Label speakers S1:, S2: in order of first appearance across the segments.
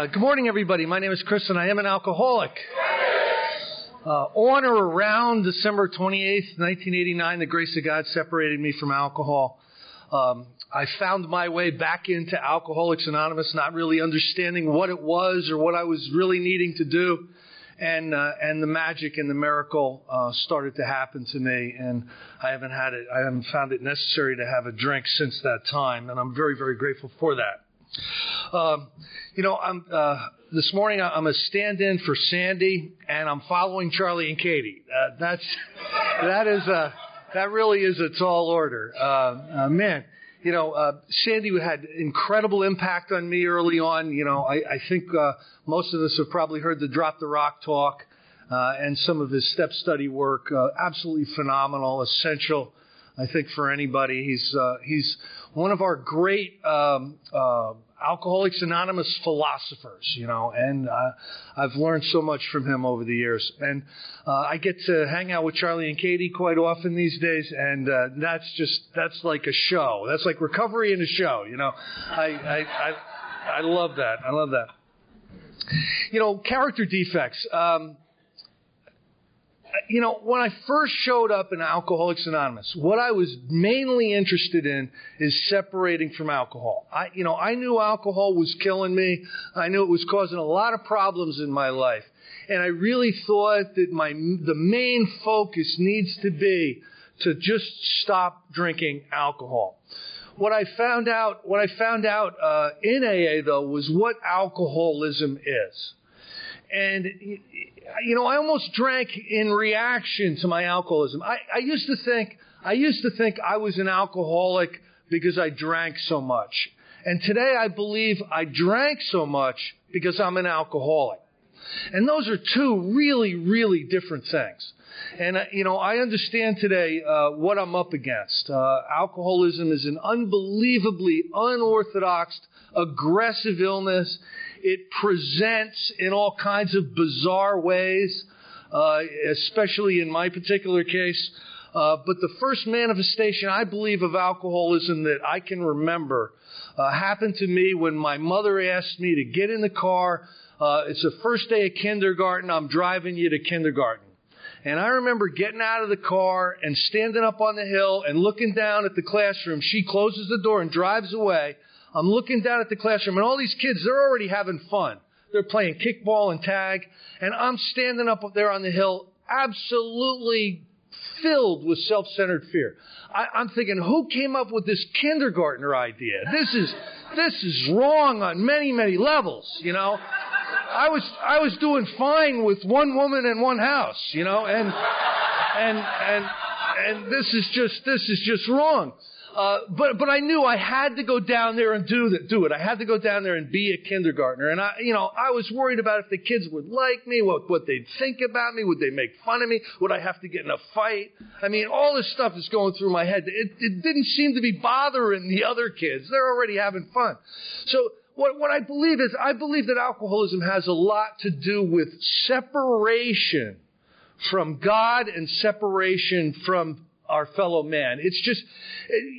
S1: Uh, good morning, everybody. My name is Chris, and I am an alcoholic. Uh, on or around December 28th, 1989, the grace of God separated me from alcohol. Um, I found my way back into Alcoholics Anonymous, not really understanding what it was or what I was really needing to do. And, uh, and the magic and the miracle uh, started to happen to me, and I haven't had it. I haven't found it necessary to have a drink since that time, and I'm very, very grateful for that. Um, you know, I'm, uh, this morning I'm a stand-in for Sandy, and I'm following Charlie and Katie. Uh, that's that is a that really is a tall order, uh, uh man. You know, uh, Sandy had incredible impact on me early on. You know, I, I think uh, most of us have probably heard the Drop the Rock talk and some of his step study work. absolutely phenomenal, essential I think for anybody, he's uh, he's one of our great um, uh, Alcoholics Anonymous philosophers, you know, and uh, I've learned so much from him over the years. And uh, I get to hang out with Charlie and Katie quite often these days, and uh, that's just that's like a show. That's like recovery in a show, you know. I I I, I love that. I love that. You know, character defects. Um, you know, when I first showed up in Alcoholics Anonymous, what I was mainly interested in is separating from alcohol. I, you know, I knew alcohol was killing me. I knew it was causing a lot of problems in my life. And I really thought that my, the main focus needs to be to just stop drinking alcohol. What I found out, what I found out, uh, in AA though was what alcoholism is. And, you know, I almost drank in reaction to my alcoholism. I, I used to think, I used to think I was an alcoholic because I drank so much. And today I believe I drank so much because I'm an alcoholic. And those are two really, really different things. And, uh, you know, I understand today uh, what I'm up against. Uh, alcoholism is an unbelievably unorthodox, aggressive illness. It presents in all kinds of bizarre ways, uh, especially in my particular case. Uh, but the first manifestation, I believe, of alcoholism that I can remember uh, happened to me when my mother asked me to get in the car. Uh, it's the first day of kindergarten. I'm driving you to kindergarten. And I remember getting out of the car and standing up on the hill and looking down at the classroom. She closes the door and drives away. I'm looking down at the classroom and all these kids, they're already having fun. They're playing kickball and tag. And I'm standing up there on the hill, absolutely filled with self-centered fear. I, am thinking, who came up with this kindergartner idea? This is, this is wrong on many, many levels, you know. I was, I was doing fine with one woman and one house, you know, and, and, and, and this is just, this is just wrong. Uh, but but I knew I had to go down there and do that, do it. I had to go down there and be a kindergartner, and I, you know, I was worried about if the kids would like me, what what they'd think about me, would they make fun of me, would I have to get in a fight? I mean, all this stuff is going through my head. It, it didn't seem to be bothering the other kids. They're already having fun. So what, what I believe is, I believe that alcoholism has a lot to do with separation from God and separation from our fellow man. It's just,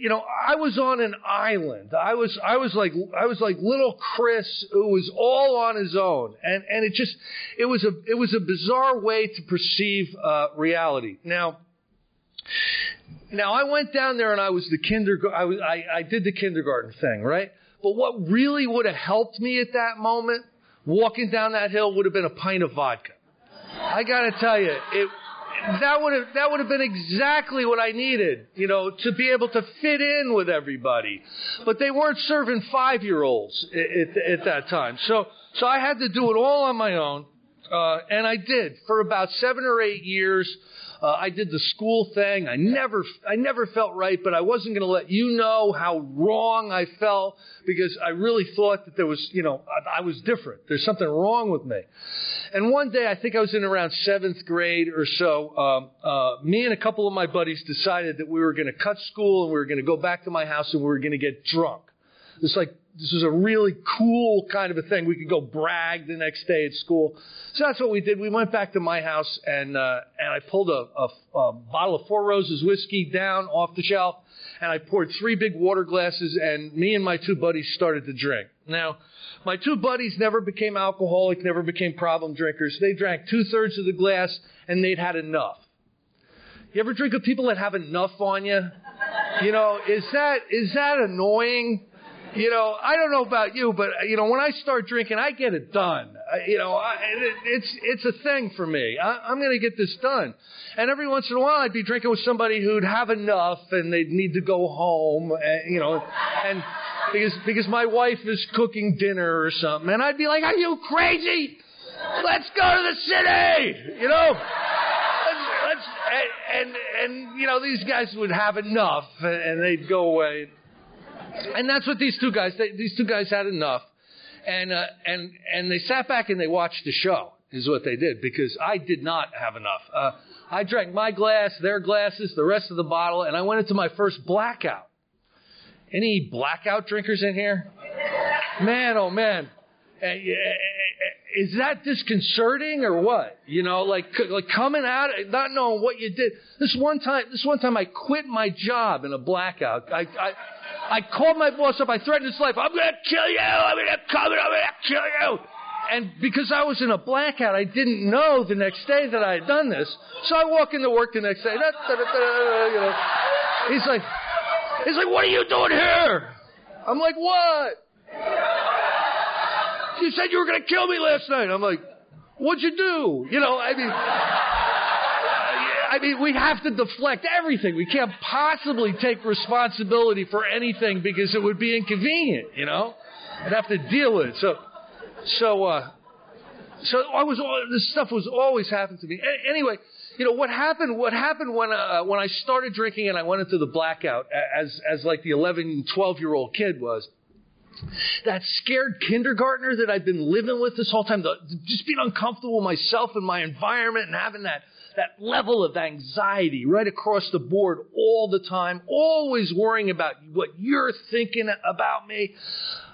S1: you know, I was on an island. I was, I was like, I was like little Chris who was all on his own. And, and it just, it was a, it was a bizarre way to perceive, uh, reality. Now, now I went down there and I was the kindergarten, I, was, I, I did the kindergarten thing, right? But what really would have helped me at that moment, walking down that hill would have been a pint of vodka. I gotta tell you, it, that would have that would have been exactly what I needed, you know, to be able to fit in with everybody. But they weren't serving five year olds at, at, at, that time, so so I had to do it all on my own, uh, and I did for about seven or eight years. Uh, I did the school thing. I never, I never felt right, but I wasn't going to let you know how wrong I felt because I really thought that there was, you know, I, I was different. There's something wrong with me. And one day, I think I was in around seventh grade or so, um, uh, me and a couple of my buddies decided that we were going to cut school and we were going to go back to my house and we were going to get drunk. It's like this is a really cool kind of a thing. We could go brag the next day at school. So that's what we did. We went back to my house and uh, and I pulled a, a, a bottle of Four Roses whiskey down off the shelf and I poured three big water glasses and me and my two buddies started to drink. Now, my two buddies never became alcoholic, never became problem drinkers. They drank two thirds of the glass and they'd had enough. You ever drink with people that have enough on you? You know, is that is that annoying? You know, I don't know about you, but you know, when I start drinking, I get it done. I, you know, I, it, it's it's a thing for me. I, I'm going to get this done. And every once in a while, I'd be drinking with somebody who'd have enough, and they'd need to go home. And, you know, and because because my wife is cooking dinner or something, and I'd be like, "Are you crazy? Let's go to the city," you know. And, and and you know these guys would have enough, and they'd go away. And that's what these two guys, they, these two guys had enough. And, uh, and, and they sat back and they watched the show, is what they did, because I did not have enough. Uh, I drank my glass, their glasses, the rest of the bottle, and I went into my first blackout. Any blackout drinkers in here? Man, oh man. Uh, is that disconcerting or what? You know, like like coming out, not knowing what you did. This one time, this one time, I quit my job in a blackout. I, I I called my boss up. I threatened his life. I'm going to kill you. I'm going to come and I'm going to kill you. And because I was in a blackout, I didn't know the next day that I had done this. So I walk into work the next day. Da, da, da, you know. He's like, he's like, what are you doing here? I'm like, what? You said you were going to kill me last night. I'm like, what'd you do? You know, I mean. I mean, we have to deflect everything. We can't possibly take responsibility for anything because it would be inconvenient, you know? I'd have to deal with it. So, so, uh, so I was, this stuff was always happening to me. Anyway, you know, what happened, what happened when, uh, when I started drinking and I went into the blackout as, as like the 11, 12 year old kid was, that scared kindergartner that I've been living with this whole time, the, just being uncomfortable with myself and my environment and having that that level of anxiety right across the board all the time, always worrying about what you're thinking about me.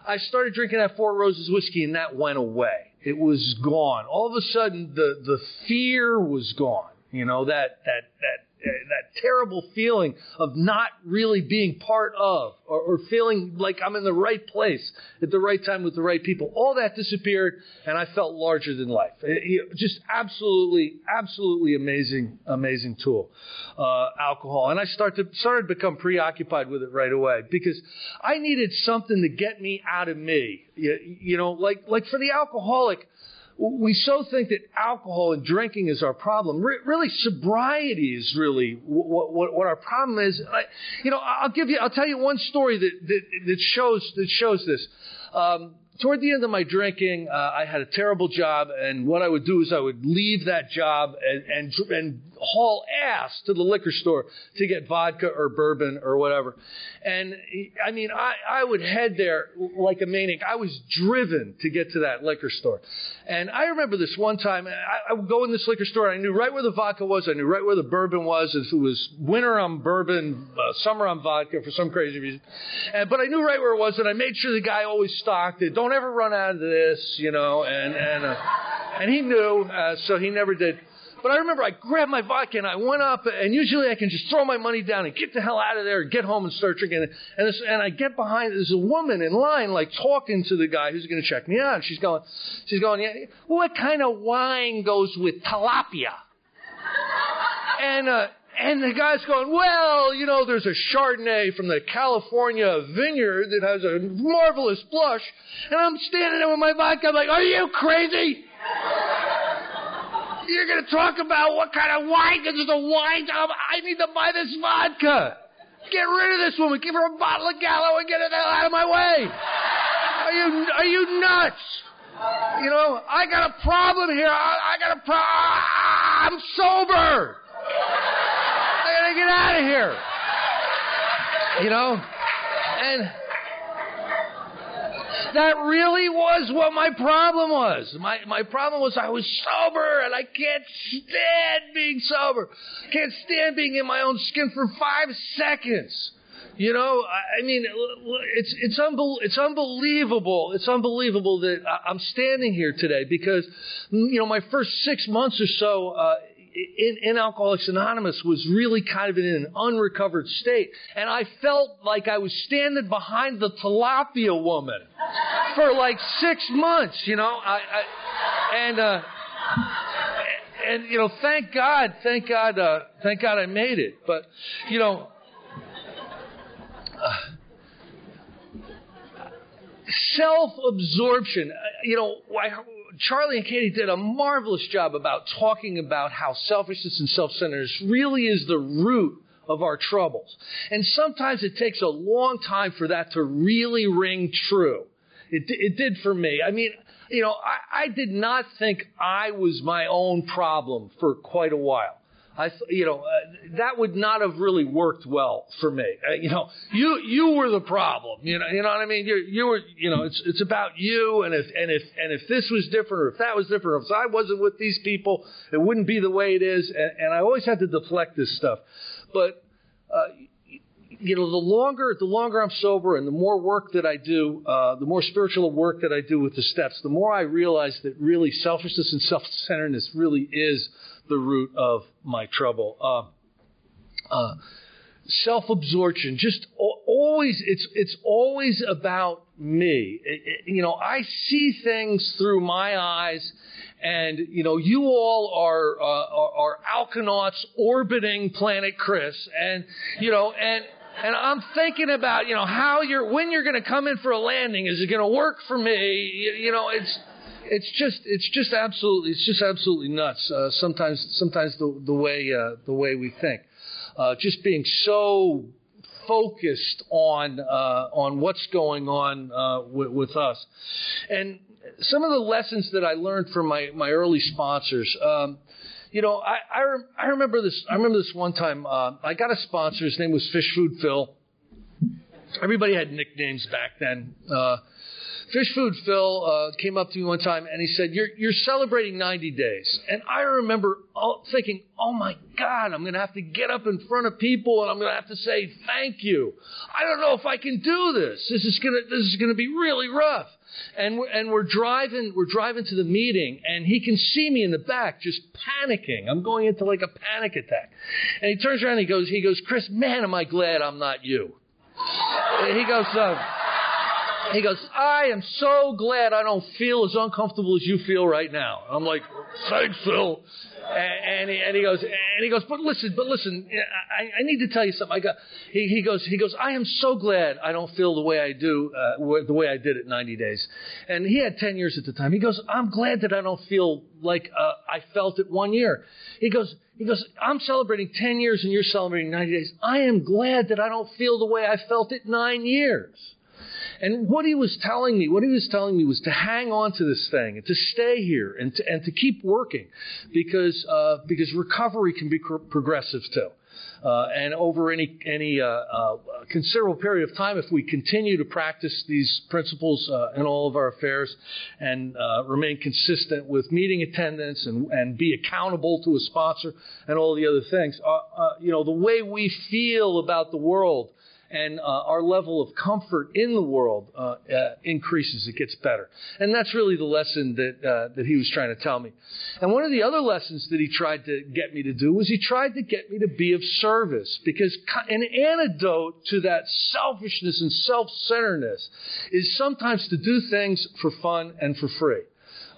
S1: I started drinking that Four Roses whiskey and that went away. It was gone. All of a sudden, the, the fear was gone. You know, that, that, that that terrible feeling of not really being part of or, or, feeling like I'm in the right place at the right time with the right people. All that disappeared and I felt larger than life. It, it, just absolutely, absolutely amazing, amazing tool, uh, alcohol. And I started, started to become preoccupied with it right away because I needed something to get me out of me. You, you know, like, like for the alcoholic, we so think that alcohol and drinking is our problem. Re- really, sobriety is really what, what, what our problem is. I, you know, I'll give you, I'll tell you one story that that, that shows that shows this. Um, toward the end of my drinking, uh, I had a terrible job, and what I would do is I would leave that job and, and, and haul ass to the liquor store to get vodka or bourbon or whatever. And I mean, I, I would head there like a maniac. I was driven to get to that liquor store. And I remember this one time, I, I would go in this liquor store, and I knew right where the vodka was, I knew right where the bourbon was. If it was winter on bourbon, uh, summer on vodka for some crazy reason. And, but I knew right where it was, and I made sure the guy always stocked it. Don't ever run out of this, you know. And and uh, and he knew, uh, so he never did. But I remember I grabbed my vodka and I went up, and usually I can just throw my money down and get the hell out of there and get home and start drinking. And, this, and I get behind, there's a woman in line, like talking to the guy who's going to check me out. And she's going, she's going, yeah, what kind of wine goes with tilapia? and, uh, and the guy's going, well, you know, there's a Chardonnay from the California vineyard that has a marvelous blush. And I'm standing there with my vodka. I'm like, are you crazy? You're going to talk about what kind of wine? Because there's a wine job. I need to buy this vodka. Get rid of this woman. Give her a bottle of Gallo and get her the hell out of my way. Are you are you nuts? You know, I got a problem here. I, I got a problem. I'm sober. I got to get out of here. You know? And that really was what my problem was. My my problem was I was sober and I can't stand being sober. Can't stand being in my own skin for five seconds. You know, I mean, it's it's unbel- it's unbelievable. It's unbelievable that I'm standing here today because, you know, my first six months or so uh, in, in Alcoholics Anonymous was really kind of in an unrecovered state, and I felt like I was standing behind the tilapia woman for like six months. You know, I, I and. Uh, and you know, thank God, thank God, uh, thank God I made it. But you know, self absorption. You know, Charlie and Katie did a marvelous job about talking about how selfishness and self centeredness really is the root of our troubles. And sometimes it takes a long time for that to really ring true. It, it did for me. I mean, you know, I, I did not think I was my own problem for quite a while. I, you know, uh, that would not have really worked well for me. Uh, you know, you you were the problem. You know, you know what I mean. You you were, you know, it's it's about you. And if and if and if this was different, or if that was different, or if I wasn't with these people, it wouldn't be the way it is. And, and I always had to deflect this stuff. But uh, you know, the longer the longer I'm sober and the more work that I do, uh, the more spiritual work that I do with the steps, the more I realize that really selfishness and self-centeredness really is the root of my trouble. Uh, uh, self-absorption, just always, it's, it's always about me. It, it, you know, I see things through my eyes and you know you all are uh, are, are alkanauts orbiting planet Chris, and you know and and I'm thinking about you know how you're when you're going to come in for a landing. Is it going to work for me? You, you know, it's it's just it's just absolutely it's just absolutely nuts. Uh, sometimes sometimes the the way uh, the way we think, uh, just being so focused on uh, on what's going on uh, with, with, us, and some of the lessons that I learned from my my early sponsors. Um, you know, I I, rem- I, remember this. I remember this one time. Uh, I got a sponsor. His name was Fish Food Phil. Everybody had nicknames back then. Fish Food Phil uh, came up to me one time and he said, "You're you're celebrating 90 days." And I remember all, thinking, "Oh my God, I'm going to have to get up in front of people and I'm going to have to say thank you. I don't know if I can do this. This is going to this is to be really rough." And we're, and we're driving we're driving to the meeting and he can see me in the back just panicking. I'm going into like a panic attack. And he turns around and he goes he goes, "Chris, man, am I glad I'm not you." And he goes. Uh, he goes, I am so glad I don't feel as uncomfortable as you feel right now. I'm like, thanks, Phil. And, and, he, and he goes, and he goes, but listen, but listen, I, I need to tell you something. I got, he, he goes, he goes, I am so glad I don't feel the way I do, uh, the way I did it 90 days. And he had 10 years at the time. He goes, I'm glad that I don't feel like uh, I felt it one year. He goes, he goes, I'm celebrating 10 years and you're celebrating 90 days. I am glad that I don't feel the way I felt it nine years. And what he was telling me, what he was telling me was to hang on to this thing and to stay here and to, and to keep working because, uh, because recovery can be progressive too. Uh, and over any any uh, uh, considerable period of time, if we continue to practice these principles uh, in all of our affairs and uh, remain consistent with meeting attendance and, and be accountable to a sponsor and all the other things, uh, you know, the way we feel about the world and uh, our level of comfort in the world uh, uh, increases. It gets better, and that's really the lesson that uh, that he was trying to tell me. And one of the other lessons that he tried to get me to do was he tried to get me to be of service, because an antidote to that selfishness and self-centeredness is sometimes to do things for fun and for free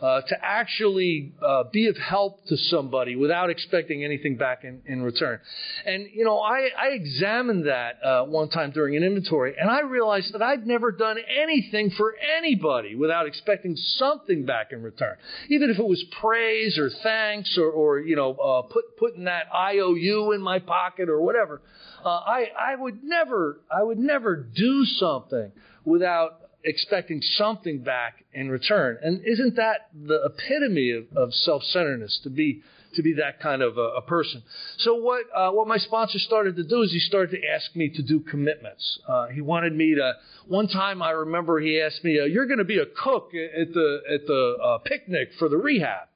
S1: uh, to actually uh, be of help to somebody without expecting anything back in, in return. And, you know, I, I examined that uh, one time during an inventory, and I realized that I'd never done anything for anybody without expecting something back in return, even if it was praise or thanks or, or you know, uh, put, putting that IOU in my pocket or whatever. Uh, I, I would never, I would never do something without expecting something back in return. And isn't that the epitome of, of self-centeredness to be to be that kind of a, a person. So what uh, what my sponsor started to do is he started to ask me to do commitments. Uh, he wanted me to. One time I remember he asked me, uh, "You're going to be a cook at the at the uh, picnic for the rehab."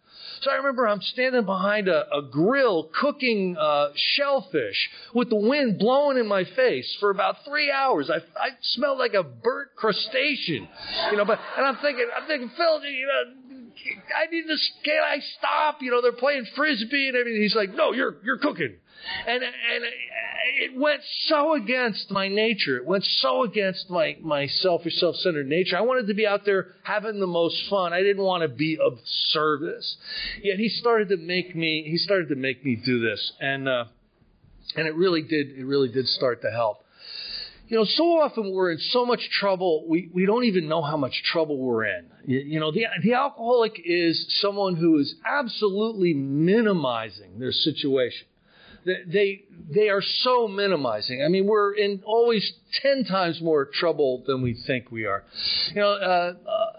S1: So I remember I'm standing behind a, a grill cooking uh, shellfish with the wind blowing in my face for about three hours. I, I smelled like a burnt crustacean, you know. But and I'm thinking, I'm thinking, Phil, you know, I need to, can I stop? You know, they're playing frisbee and everything. He's like, no, you're, you're cooking. And, and it went so against my nature. It went so against my, my selfish, self-centered nature. I wanted to be out there having the most fun. I didn't want to be of service. Yet he started to make me, he started to make me do this. And, uh, and it really did, it really did start to help. You know, so often we're in so much trouble, we, we don't even know how much trouble we're in. You, you know, the, the alcoholic is someone who is absolutely minimizing their situation. They, they are so minimizing. I mean, we're in always 10 times more trouble than we think we are. You know, uh, uh,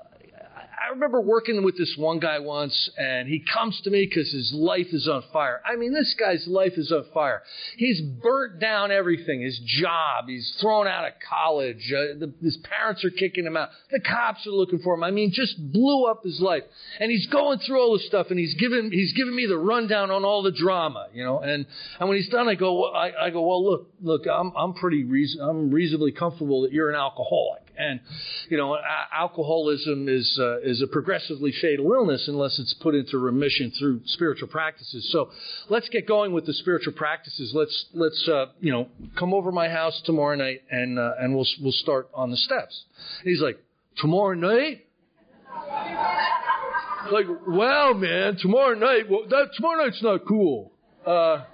S1: remember working with this one guy once, and he comes to me because his life is on fire. I mean, this guy's life is on fire. He's burnt down everything his job, he's thrown out of college, uh, the, his parents are kicking him out, the cops are looking for him. I mean, just blew up his life. And he's going through all this stuff, and he's giving, he's giving me the rundown on all the drama, you know. And, and when he's done, I go, I, I go, well, look, look, I'm, I'm pretty, reason, I'm reasonably comfortable that you're an alcoholic. And, you know, alcoholism is, uh, is a progressively fatal illness unless it's put into remission through spiritual practices. So let's get going with the spiritual practices. Let's, let's, uh, you know, come over my house tomorrow night and, uh, and we'll, we'll start on the steps. And he's like, tomorrow night? like, well, man, tomorrow night, well, that, tomorrow night's not cool. Uh,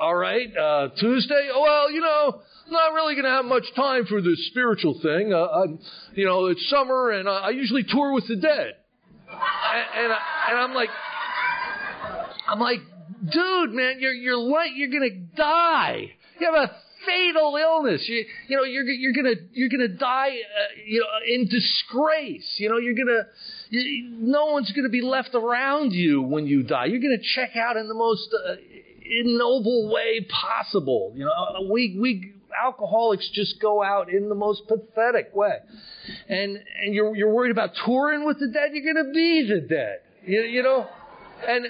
S1: all right, uh, Tuesday? Oh, well, you know, not really going to have much time for this spiritual thing. Uh, I, you know, it's summer, and I, I usually tour with the dead. And, and, I, and I'm like, I'm like, dude, man, you're you're you're going to die. You have a fatal illness. You, you know, you're you're gonna you're gonna die, uh, you know, in disgrace. You know, you're gonna. You, no one's going to be left around you when you die. You're going to check out in the most uh, ignoble way possible. You know, uh, we we alcoholics just go out in the most pathetic way. And, and you're, you're worried about touring with the dead, you're going to be the dead. You, you know? And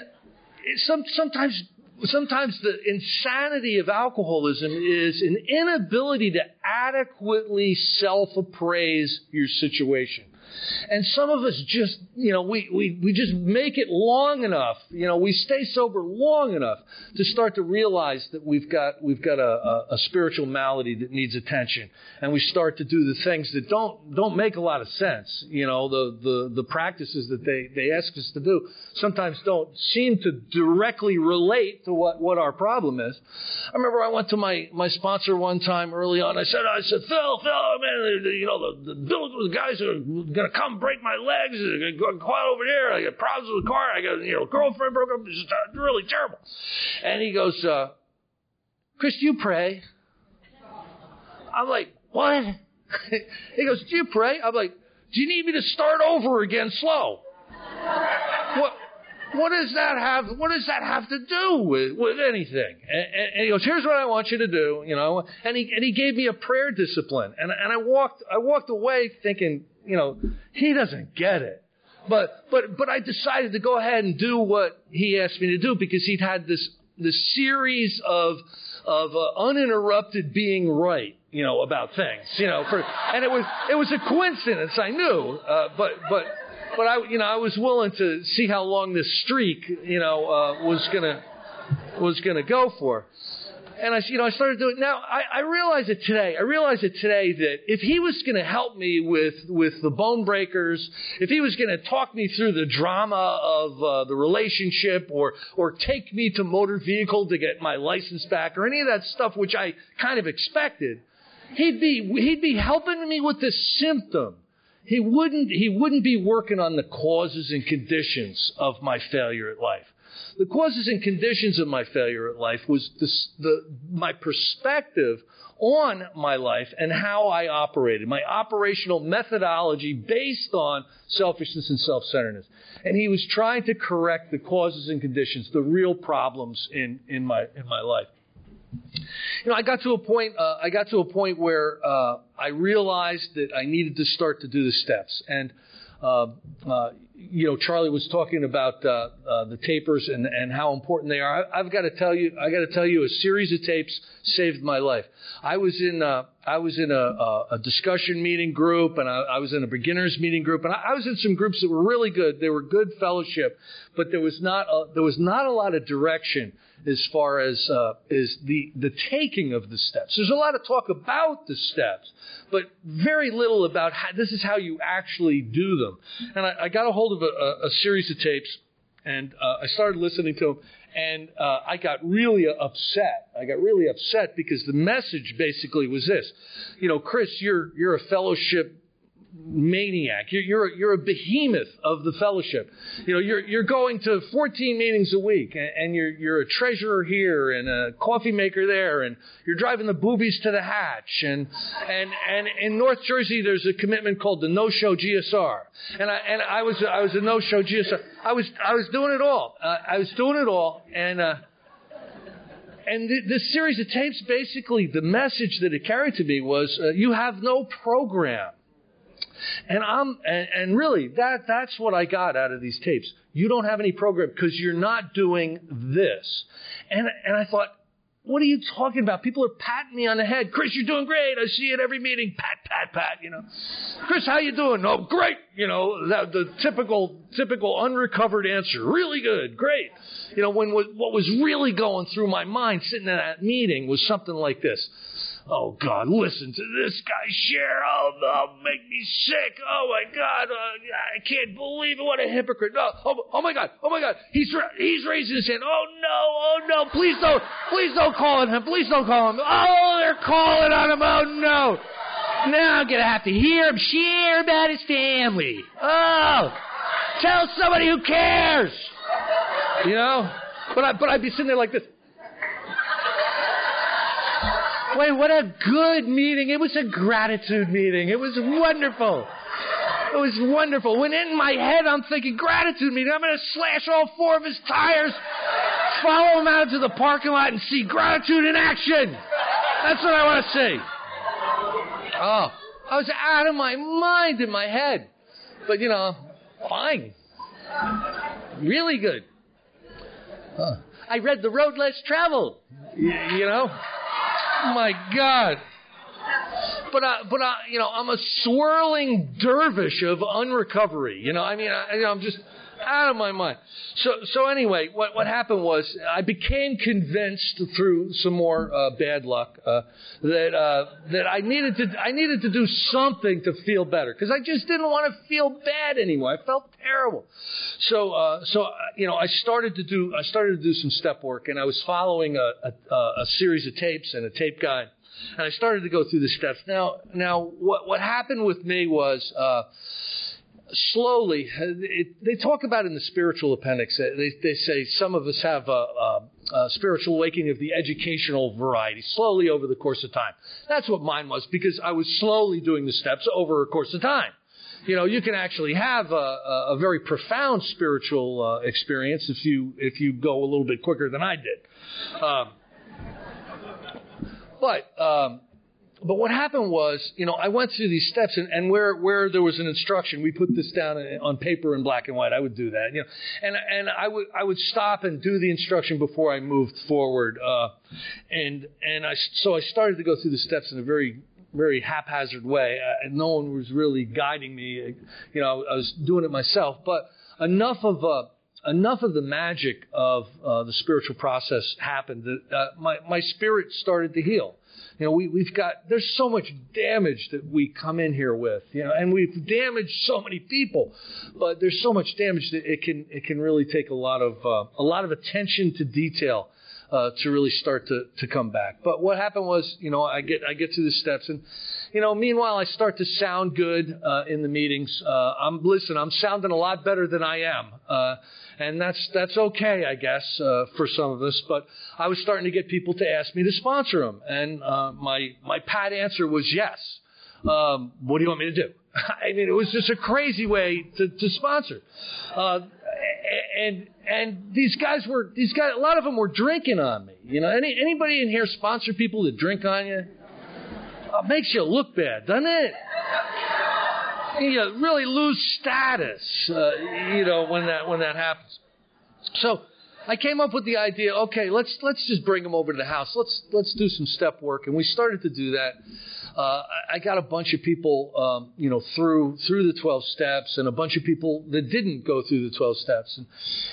S1: some, sometimes, sometimes the insanity of alcoholism is an inability to adequately self appraise your situation. And some of us just, you know, we, we, we just make it long enough, you know, we stay sober long enough to start to realize that we've got, we've got a, a, a spiritual malady that needs attention. And we start to do the things that don't, don't make a lot of sense. You know, the, the, the practices that they, they ask us to do sometimes don't seem to directly relate to what, what our problem is. I remember I went to my, my sponsor one time early on. I said, I said, Phil, Phil, man, you know, the, the, the guys are to come break my legs. I got caught over there. I got problems with the car. I got, you know, girlfriend broke up. It's uh, really terrible. And he goes, uh, Chris, do you pray? I'm like, what? he goes, do you pray? I'm like, do you need me to start over again slow? What? Does that have? What does that have to do with with anything? And, and, he goes, "Here's what I want you to do," you know. And he and he gave me a prayer discipline, and and I walked I walked away thinking, you know, he doesn't get it. But, but, but I decided to go ahead and do what he asked me to do because he'd had this, this series of, of uh, uninterrupted being right, you know, about things, you know, for, and it was, it was a coincidence, I knew, uh, but, but, but I, you know, I was willing to see how long this streak, you know, uh, was gonna, was gonna go for. And I, you know, I started doing. Now I, I realize it today. I realize it today that if he was going to help me with with the bone breakers, if he was going to talk me through the drama of uh, the relationship, or or take me to motor vehicle to get my license back, or any of that stuff, which I kind of expected, he'd be he'd be helping me with the symptom. He wouldn't he wouldn't be working on the causes and conditions of my failure at life the causes and conditions of my failure at life was this, the, my perspective on my life and how I operated, my operational methodology based on selfishness and self-centeredness. And he was trying to correct the causes and conditions, the real problems in, in my, in my life. You know, I got to a point, uh, I got to a point where, uh, I realized that I needed to start to do the steps. And, uh, uh, you know, Charlie was talking about uh, uh, the tapers and, and how important they are. I, have got to tell you, I got to tell you, a series of tapes saved my life. I was in, I was in a, a, a discussion meeting group, and I, I was in a beginners meeting group, and I, I was in some groups that were really good. They were good fellowship, but there was not, a, there was not a lot of direction as far as uh, is the the taking of the steps. There's a lot of talk about the steps, but very little about how this is how you actually do them. And I, I got a hold of a, a, series of tapes, and uh, I started listening to them, and uh, I got really upset. I got really upset because the message basically was this: you know, Chris, you're you're a fellowship maniac. You're, you're, a, you're a behemoth of the fellowship. You know, you're, you're going to 14 meetings a week and, and you're, you're a treasurer here and a coffee maker there and you're driving the boobies to the hatch. And, and, and in North Jersey, there's a commitment called the no-show GSR. And I, and I was, I was a no-show GSR. I was, I was doing it all. Uh, I was doing it all. And, uh, and th- this series of tapes, basically, the message that it carried to me was, uh, you have no program. And I'm, and, and really, that, that's what I got out of these tapes. You don't have any program because you're not doing this. And, and I thought, what are you talking about? People are patting me on the head. Chris, you're doing great. I see you at every meeting. Pat, pat, pat, you know. Chris, how you doing? Oh, great. You know, that, the typical, typical unrecovered answer. Really good. Great. You know, when what was really going through my mind sitting in that meeting was something like this. Oh God, listen to this guy share. Oh, oh make me sick. Oh my God, uh, I can't believe it. What a hypocrite. Oh, oh, oh my God, oh my God. He's he's raising his hand. Oh no, oh no, please don't, please don't call on him. Please don't call him. Oh, they're calling on him. Oh no. Now I'm gonna have to hear him share about his family. Oh, tell somebody who cares. You know, but I but I'd be sitting there like this. Wait, what a good meeting. It was a gratitude meeting. It was wonderful. It was wonderful. When in my head, I'm thinking, gratitude meeting. I'm going to slash all four of his tires, follow him out to the parking lot, and see gratitude in action. That's what I want to see. Oh, I was out of my mind in my head. But, you know, fine. Really good. Huh. I read The Road Less Traveled. You know? My God. But I, but I, you know, I'm a swirling dervish of unrecovery. You know, I mean, I, you know, I'm just out of my mind. So, so anyway, what, what happened was I became convinced through some more uh, bad luck uh, that uh, that I needed to I needed to do something to feel better because I just didn't want to feel bad anymore. I felt terrible. So, uh, so uh, you know, I started to do I started to do some step work, and I was following a, a, a series of tapes and a tape guide and I started to go through the steps. Now, now what what happened with me was uh, slowly, it, they talk about in the spiritual appendix, uh, they, they say some of us have a, a, a, spiritual awakening of the educational variety, slowly over the course of time. That's what mine was, because I was slowly doing the steps over a course of time. You know, you can actually have a, a very profound spiritual uh, experience if you if you go a little bit quicker than I did. Um, but um, but what happened was, you know, I went through these steps, and, and where where there was an instruction, we put this down on paper in black and white. I would do that, you know, and and I would I would stop and do the instruction before I moved forward, uh, and and I so I started to go through the steps in a very very haphazard way, uh, no one was really guiding me. You know, I was doing it myself, but enough of uh, enough of the magic of uh, the spiritual process happened that uh, my my spirit started to heal. You know, we, we've got, there's so much damage that we come in here with, you know, and we've damaged so many people, but there's so much damage that it can, it can really take a lot of, uh, a lot of attention to detail. Uh, to really start to, to come back. But what happened was, you know, I get I get to the steps, and you know, meanwhile, I start to sound good uh, in the meetings. Uh, I'm listen. I'm sounding a lot better than I am, uh, and that's that's okay, I guess, uh, for some of us. But I was starting to get people to ask me to sponsor them, and uh, my my pat answer was yes. Um, what do you want me to do? I mean, it was just a crazy way to, to sponsor. Uh, and and these guys were these guys. A lot of them were drinking on me. You know, any anybody in here sponsor people that drink on you? It makes you look bad, doesn't it? You really lose status, uh, you know, when that when that happens. So I came up with the idea. Okay, let's let's just bring them over to the house. Let's let's do some step work, and we started to do that uh, I got a bunch of people, um, you know, through through the 12 steps, and a bunch of people that didn't go through the 12 steps. And,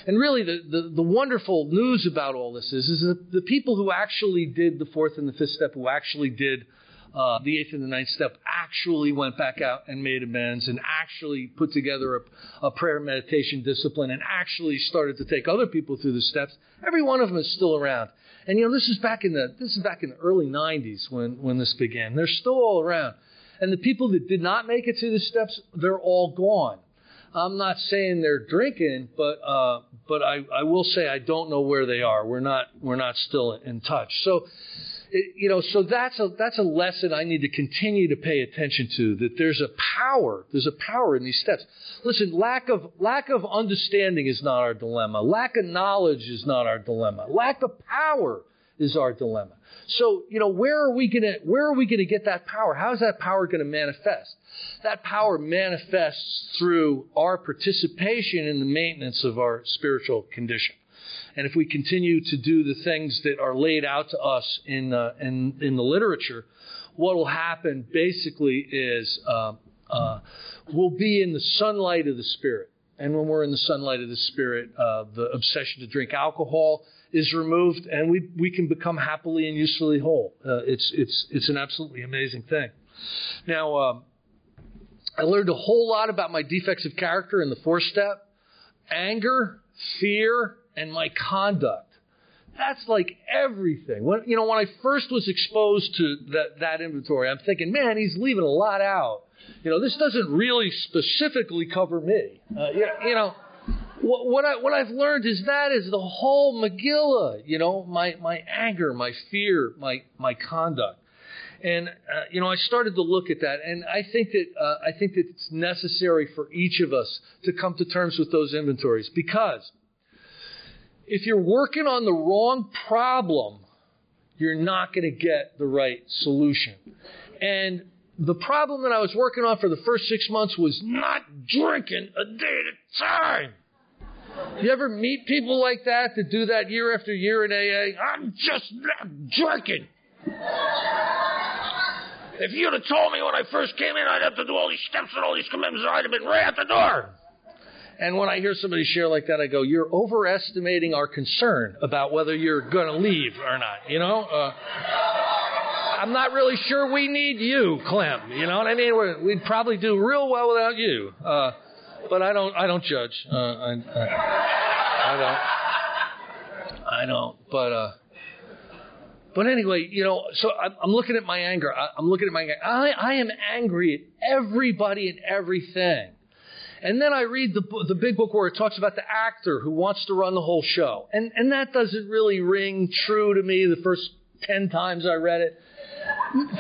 S1: and really, the, the, the wonderful news about all this is, is that the people who actually did the fourth and the fifth step, who actually did uh, the eighth and the ninth step actually went back out and made amends and actually put together a, a, prayer meditation discipline and actually started to take other people through the steps. Every one of them is still around. And you know, this is back in the this is back in the early 90s when when this began. They're still all around. And the people that did not make it through the steps, they're all gone. I'm not saying they're drinking, but uh, but I, I will say I don't know where they are. We're not we're not still in touch. So you know, so that's a that's a lesson I need to continue to pay attention to. That there's a power, there's a power in these steps. Listen, lack of lack of understanding is not our dilemma. Lack of knowledge is not our dilemma. Lack of power is our dilemma. So, you know, where are we gonna where are we gonna get that power? How is that power gonna manifest? That power manifests through our participation in the maintenance of our spiritual condition. And if we continue to do the things that are laid out to us in, uh, in, in the literature, what will happen basically is uh, uh, we'll be in the sunlight of the Spirit. And when we're in the sunlight of the Spirit, uh, the obsession to drink alcohol is removed, and we, we can become happily and usefully whole. Uh, it's, it's, it's an absolutely amazing thing. Now, um, I learned a whole lot about my defects of character in the fourth step anger, fear, and my conduct. That's like everything. When, you know, when I first was exposed to that, that inventory, I'm thinking, man, he's leaving a lot out. You know, this doesn't really specifically cover me. Uh, you, you know, what, what, I, what I've learned is that is the whole Megillah. You know, my, my anger, my fear, my, my conduct. And uh, you know, I started to look at that, and I think that uh, I think that it's necessary for each of us to come to terms with those inventories because if you're working on the wrong problem, you're not going to get the right solution. And the problem that I was working on for the first six months was not drinking a day at a time. You ever meet people like that that do that year after year in AA? I'm just not drinking. If you'd have told me when I first came in I'd have to do all these steps and all these commitments, I'd have been right at the door. And when I hear somebody share like that, I go, you're overestimating our concern about whether you're going to leave or not. You know, uh, I'm not really sure we need you, Clem. You know what I mean? We're, we'd probably do real well without you. Uh, but I don't, I don't judge. Uh, I, I, I, don't. I don't. But, uh, but anyway, you know, so I'm looking at my anger. I'm looking at my anger. I, I am angry at everybody and everything. And then I read the, the big book where it talks about the actor who wants to run the whole show. And, and that doesn't really ring true to me the first 10 times I read it.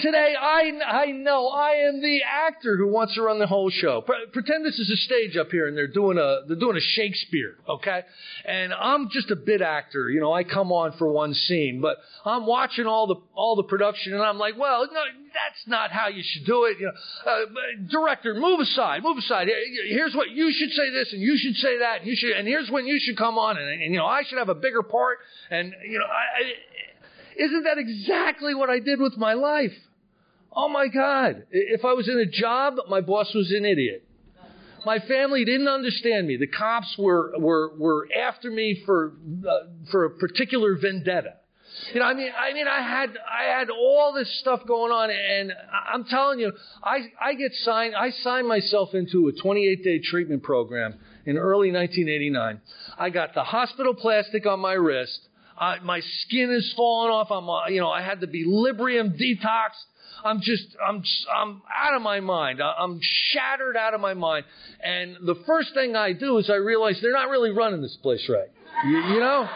S1: Today, I, I know I am the actor who wants to run the whole show. Pretend this is a stage up here and they're doing a, they're doing a Shakespeare, okay? And I'm just a bit actor, you know, I come on for one scene, but I'm watching all the, all the production and I'm like, well, no, that's not how you should do it. You know, uh, director, move aside, move aside. Here's what you should say this and you should say that and you should, and here's when you should come on and, and you know, I should have a bigger part and, you know, I, isn't that exactly what I did with my life? Oh my God. If I was in a job, my boss was an idiot. My family didn't understand me. The cops were, were, were after me for, uh, for a particular vendetta. You know, I mean, I mean, I had, I had all this stuff going on, and I'm telling you, I, I get signed, I signed myself into a 28 day treatment program in early 1989. I got the hospital plastic on my wrist. Uh, my skin is falling off. I'm, uh, you know, I had to be Librium detoxed. I'm just, I'm, I'm out of my mind. I'm shattered out of my mind. And the first thing I do is I realize they're not really running this place right. You, you know?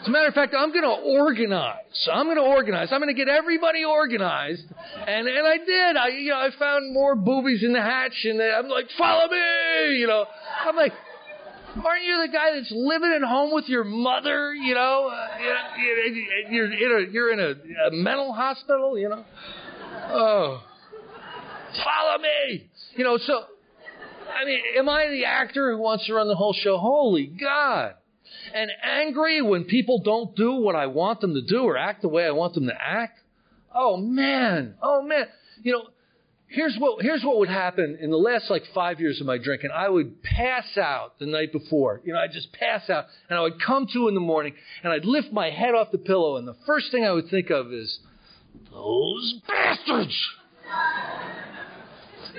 S1: As a matter of fact, I'm going to organize. I'm going to organize. I'm going to get everybody organized. And, and I did. I, you know, I found more boobies in the hatch and I'm like, follow me, you know. I'm like, aren't you the guy that's living at home with your mother? You know, uh, you're, in a, you're in a, a mental hospital. You know, oh, follow me. You know, so I mean, am I the actor who wants to run the whole show? Holy God! And angry when people don't do what I want them to do or act the way I want them to act. Oh man, oh man. You know, here's what here's what would happen in the last like five years of my drinking. I would pass out the night before. You know, I'd just pass out, and I would come to in the morning, and I'd lift my head off the pillow, and the first thing I would think of is those bastards.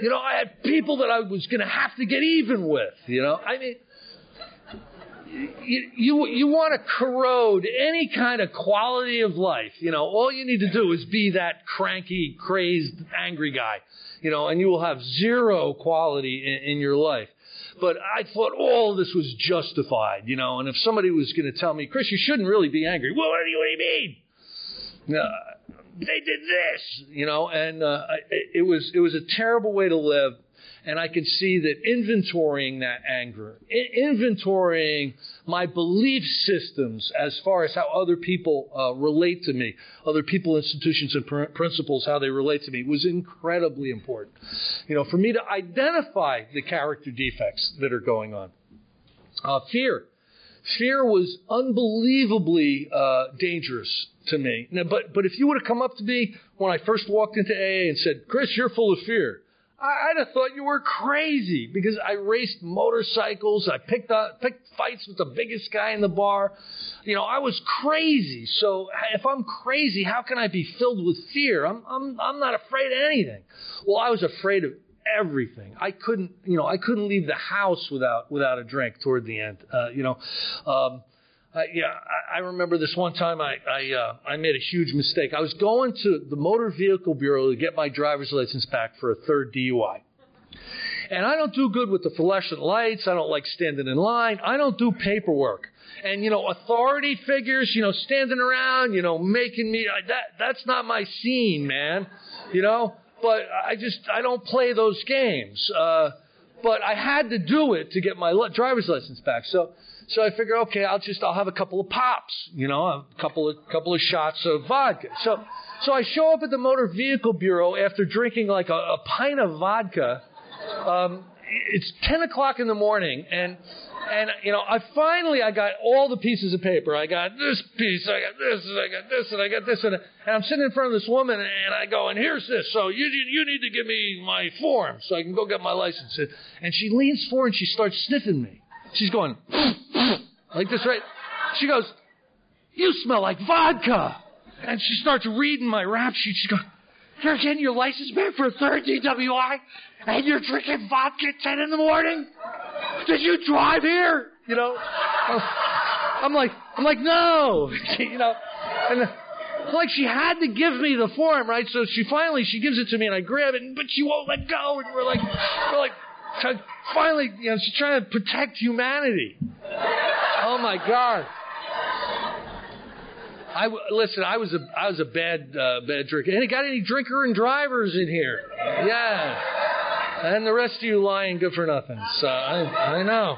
S1: You know, I had people that I was going to have to get even with. You know, I mean. You, you, you want to corrode any kind of quality of life. You know, all you need to do is be that cranky, crazed, angry guy you know, and you will have zero quality in, in your life. But I thought all this was justified, you know, and if somebody was going to tell me, Chris, you shouldn't really be angry. Well, what do you, what do you mean? Uh, they did this, you know, and uh, it was it was a terrible way to live and I can see that inventorying that anger, inventorying my belief systems as far as how other people uh, relate to me, other people, institutions, and pr- principles, how they relate to me, was incredibly important. You know, for me to identify the character defects that are going on. Uh, fear. Fear was unbelievably uh, dangerous to me. Now, but but if you would have come up to me when I first walked into AA and said, "Chris, you're full of fear," I'd have thought you were crazy because I raced motorcycles. I picked up, picked fights with the biggest guy in the bar. You know, I was crazy. So if I'm crazy, how can I be filled with fear? I'm, I'm, I'm not afraid of anything. Well, I was afraid of everything. I couldn't, you know, I couldn't leave the house without, without a drink toward the end. Uh, you know, um, uh, yeah, I, I remember this one time I I, uh, I made a huge mistake. I was going to the Motor Vehicle Bureau to get my driver's license back for a third DUI. And I don't do good with the fluorescent lights. I don't like standing in line. I don't do paperwork. And you know, authority figures, you know, standing around, you know, making me that that's not my scene, man. You know, but I just I don't play those games. Uh, but I had to do it to get my driver's license back. So so I figure, okay, I'll just I'll have a couple of pops, you know, a couple of couple of shots of vodka. So so I show up at the motor vehicle bureau after drinking like a, a pint of vodka. Um, it's ten o'clock in the morning, and and you know, I finally I got all the pieces of paper. I got this piece, I got this, and I got this, and I got this, and, and I'm sitting in front of this woman, and I go, and here's this. So you you need to give me my form so I can go get my license. And she leans forward and she starts sniffing me. She's going like this, right? She goes, "You smell like vodka," and she starts reading my rap sheet. She goes, "You're getting your license back for a third DWI, and you're drinking vodka at ten in the morning? Did you drive here?" You know, I'm like, I'm like, no, you know, and. Like she had to give me the form, right? So she finally she gives it to me, and I grab it, but she won't let go. And we're like, we're like, finally, you know, she's trying to protect humanity. Oh my God. I listen. I was a I was a bad uh, bad drinker. Any got any drinker and drivers in here? Yeah. And the rest of you lying good for nothing. So I I know.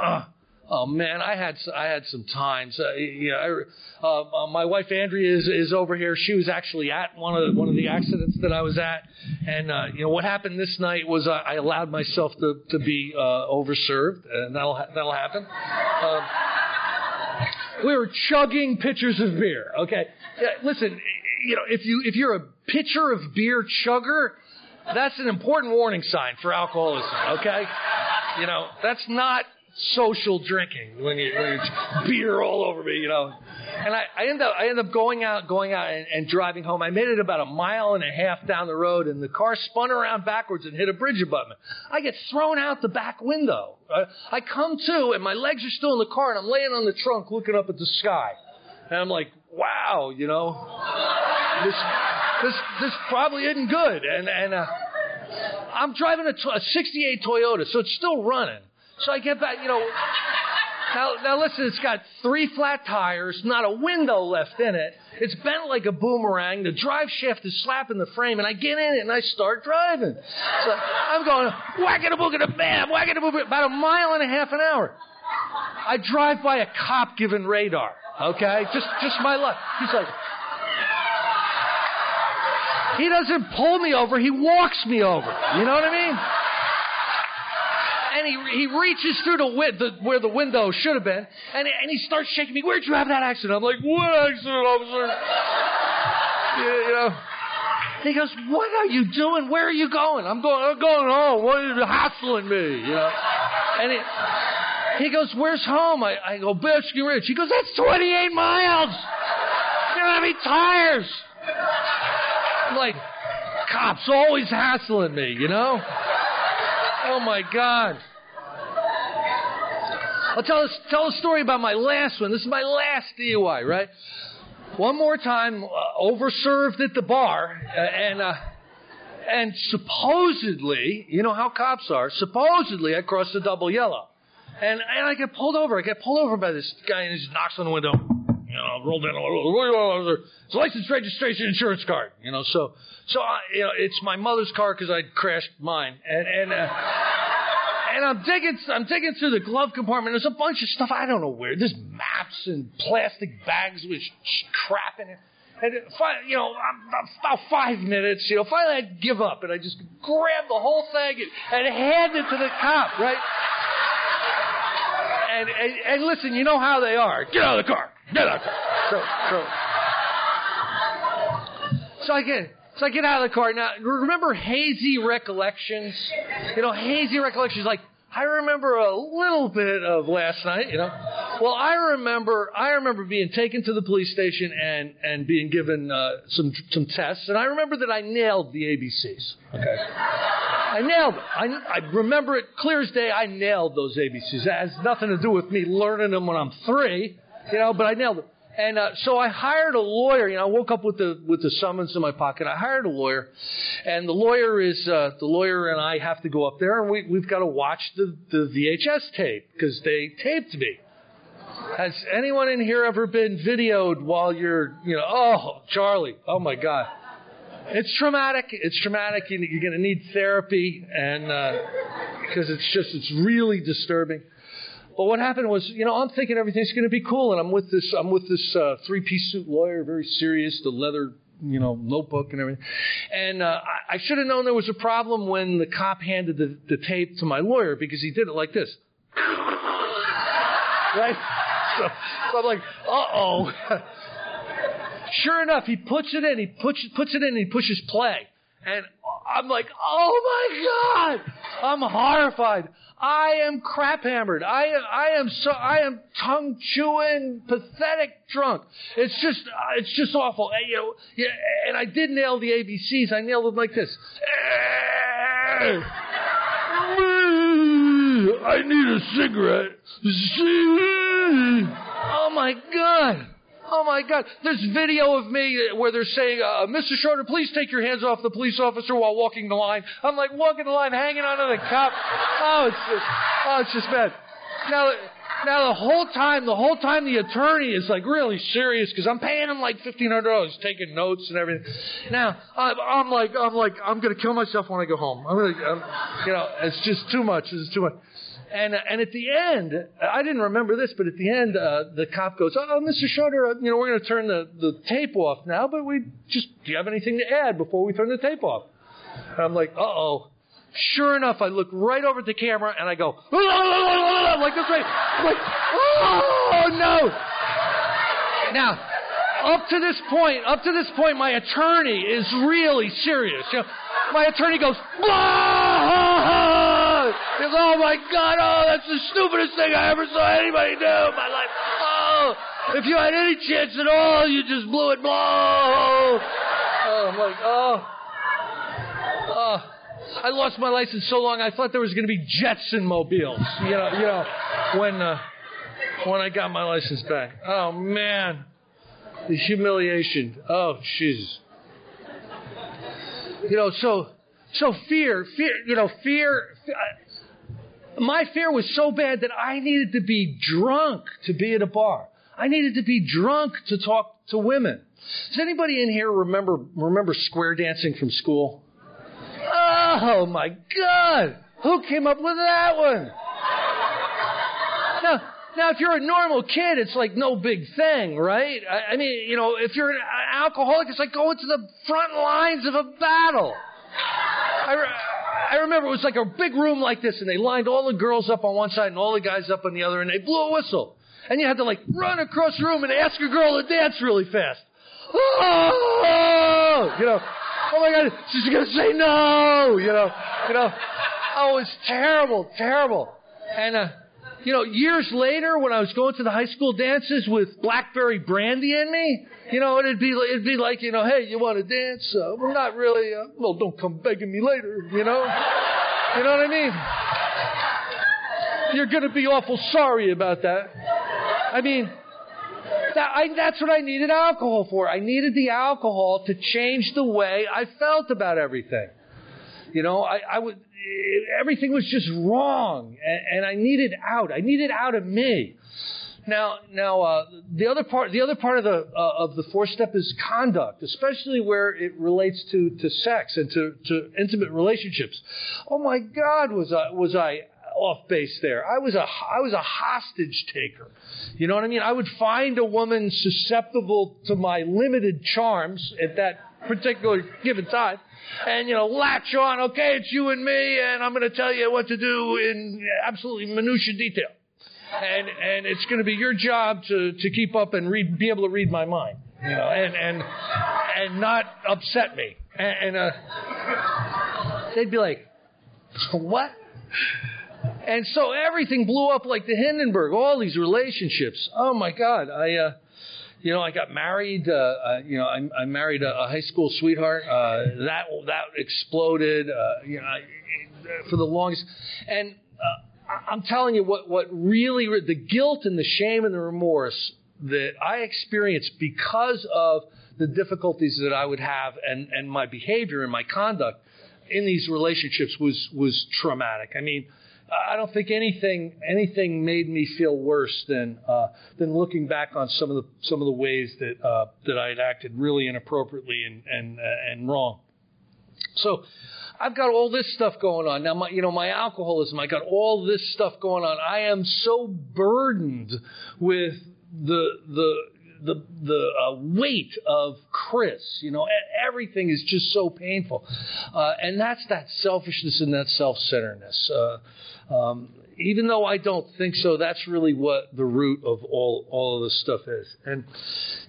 S1: Uh, Oh man, I had I had some times. Uh, you know, uh, uh, my wife Andrea is is over here. She was actually at one of the, one of the accidents that I was at, and uh, you know what happened this night was uh, I allowed myself to to be uh, overserved, and that'll that'll happen. Uh, we were chugging pitchers of beer. Okay, yeah, listen, you know if you if you're a pitcher of beer chugger, that's an important warning sign for alcoholism. Okay, you know that's not social drinking when you, when beer all over me, you know. And I, I end up I end up going out going out and, and driving home. I made it about a mile and a half down the road, and the car spun around backwards and hit a bridge abutment. I get thrown out the back window. I, I come to, and my legs are still in the car, and I'm laying on the trunk looking up at the sky, and I'm like, wow, you know, this this this probably isn't good. And and uh, I'm driving a, a 68 Toyota, so it's still running. So I get back, you know. Now, now listen, it's got three flat tires, not a window left in it. It's bent like a boomerang. The drive shaft is slapping the frame, and I get in it and I start driving. So I'm going whack it a book a bam, whack it a book about a mile and a half an hour. I drive by a cop giving radar. Okay, just just my luck. He's like, he doesn't pull me over, he walks me over. You know what I mean? And he, he reaches through the, win- the where the window should have been, and, and he starts shaking me. Where'd you have that accident? I'm like, what accident, officer? Yeah, you know. He goes, what are you doing? Where are you going? I'm going, I'm going home. What are you hassling me? You know. And he, he goes, where's home? I, I go, Biscuit Ridge. He goes, that's 28 miles. You don't have any tires. I'm like, cops always hassling me, you know? Oh my God. I'll tell a, tell a story about my last one. This is my last DUI, right? One more time, uh, overserved at the bar, uh, and uh, and supposedly, you know how cops are. Supposedly, I crossed the double yellow, and and I get pulled over. I get pulled over by this guy, and he just knocks on the window. You know, roll down. It's a license, registration, insurance card. You know, so so I, you know, it's my mother's car because I crashed mine, and and. Uh, and I'm digging, I'm digging through the glove compartment. There's a bunch of stuff I don't know where. There's maps and plastic bags with crap in it. And you know, about five minutes, you know, finally I give up and I just grab the whole thing and, and hand it to the cop, right? And, and, and listen, you know how they are. Get out of the car. Get out. So, so, so I get, so I get out of the car. Now, remember hazy recollections? You know, hazy recollections like, I remember a little bit of last night, you know. Well, I remember, I remember being taken to the police station and, and being given uh, some some tests, and I remember that I nailed the ABCs. Okay, I nailed them. I, I remember it clear as day. I nailed those ABCs. It has nothing to do with me learning them when I'm three, you know, but I nailed it. And uh, so I hired a lawyer. You know, I woke up with the with the summons in my pocket. I hired a lawyer, and the lawyer is uh, the lawyer and I have to go up there, and we we've got to watch the the VHS tape because they taped me. Has anyone in here ever been videoed while you're, you know, oh, Charlie, oh my God. It's traumatic. It's traumatic. You're going to need therapy, and because uh, it's just, it's really disturbing. But what happened was, you know, I'm thinking everything's going to be cool, and I'm with this, I'm with this uh, three-piece suit lawyer, very serious, the leather, you know, notebook and everything. And uh, I, I should have known there was a problem when the cop handed the, the tape to my lawyer because he did it like this, right? So, so I'm like, uh oh. sure enough, he puts it in, he puts puts it in, and he pushes play. And I'm like, oh my God! I'm horrified. I am crap hammered. I am, I am so, I am tongue chewing, pathetic drunk. It's just, uh, it's just awful. And, you know, yeah, and I did nail the ABCs. I nailed them like this. I need a cigarette. Oh my God. Oh my God. There's video of me where they're saying, uh, Mr. Schroeder, please take your hands off the police officer while walking the line. I'm like walking the line, hanging onto the cop. Oh, it's just, oh, it's just bad. Now, now the whole time, the whole time the attorney is like really serious because I'm paying him like fifteen hundred dollars, taking notes and everything. Now I'm, I'm like, I'm like, I'm gonna kill myself when I go home. I'm gonna, I'm, you know, it's just too much. It's too much. And, and at the end, I didn't remember this, but at the end, uh, the cop goes, "Oh, Mr. Schroeder, uh, you know, we're going to turn the, the tape off now, but we just, do you have anything to add before we turn the tape off?" And I'm like, "Uh oh." Sure enough, I look right over at the camera and I go, like this way, like, oh no! Now, up to this point, up to this point, my attorney is really serious. You know, my attorney goes, he goes, oh my God, oh, that's the stupidest thing I ever saw anybody do in my life. Oh, if you had any chance at all, you just blew it. Oh, oh I'm like, oh, oh. I lost my license so long, I thought there was going to be Jetson mobiles. You know, you know, when uh, when I got my license back. Oh man, the humiliation. Oh Jesus. You know, so so fear, fear, you know, fear. My fear was so bad that I needed to be drunk to be at a bar. I needed to be drunk to talk to women. Does anybody in here remember remember square dancing from school? Oh my God! Who came up with that one? Now, now, if you're a normal kid, it's like no big thing, right? I, I mean, you know, if you're an alcoholic, it's like going to the front lines of a battle. I, I remember it was like a big room like this, and they lined all the girls up on one side and all the guys up on the other, and they blew a whistle. And you had to like run across the room and ask a girl to dance really fast. Oh, you know, oh my God, she's gonna say no, you know, you know. Oh, it's terrible, terrible. And uh, you know, years later, when I was going to the high school dances with blackberry brandy in me, you know, it'd be it'd be like, you know, hey, you want to dance? Uh, well, not really. Uh, well, don't come begging me later. You know, you know what I mean? You're going to be awful sorry about that. I mean, that, I, that's what I needed alcohol for. I needed the alcohol to change the way I felt about everything. You know, I, I everything was just wrong, and, and I needed out. I needed out of me. Now, now uh, the other part, the other part of the uh, of the four step is conduct, especially where it relates to to sex and to to intimate relationships. Oh my God, was I was I off base there? I was a I was a hostage taker. You know what I mean? I would find a woman susceptible to my limited charms at that particular given time and you know latch on. Okay, it's you and me, and I'm going to tell you what to do in absolutely minutia detail and and it's going to be your job to to keep up and read, be able to read my mind, you know, and and and not upset me. And, and uh, they'd be like, "What?" And so everything blew up like the Hindenburg. All these relationships. Oh my God! I. Uh, you know, I got married. Uh, uh, you know, I, I married a, a high school sweetheart. Uh, that that exploded. Uh, you know, I, for the longest, and uh, I'm telling you what, what really, the guilt and the shame and the remorse that I experienced because of the difficulties that I would have and, and my behavior and my conduct in these relationships was, was traumatic. I mean, I don't think anything anything made me feel worse than uh, than looking back on some of the some of the ways that uh, that I had acted really inappropriately and and uh, and wrong. So I've got all this stuff going on. Now, my, you know, my alcoholism, I got all this stuff going on. I am so burdened with the, the, the, the uh, weight of Chris. You know, everything is just so painful. Uh, and that's that selfishness and that self centeredness. Uh, um, even though I don't think so, that's really what the root of all all of this stuff is. And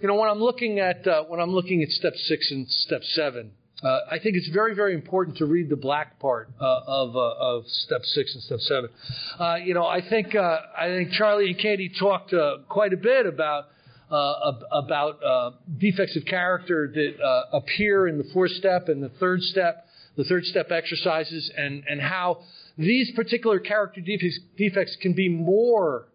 S1: you know, when I'm looking at uh, when I'm looking at step six and step seven, uh, I think it's very, very important to read the black part uh, of, uh, of step six and step seven. Uh, you know, I think uh, I think Charlie and Katie talked quite a bit about about defects of character that appear in the fourth step and the third step, the third step exercises, and and how these particular character defects, can be more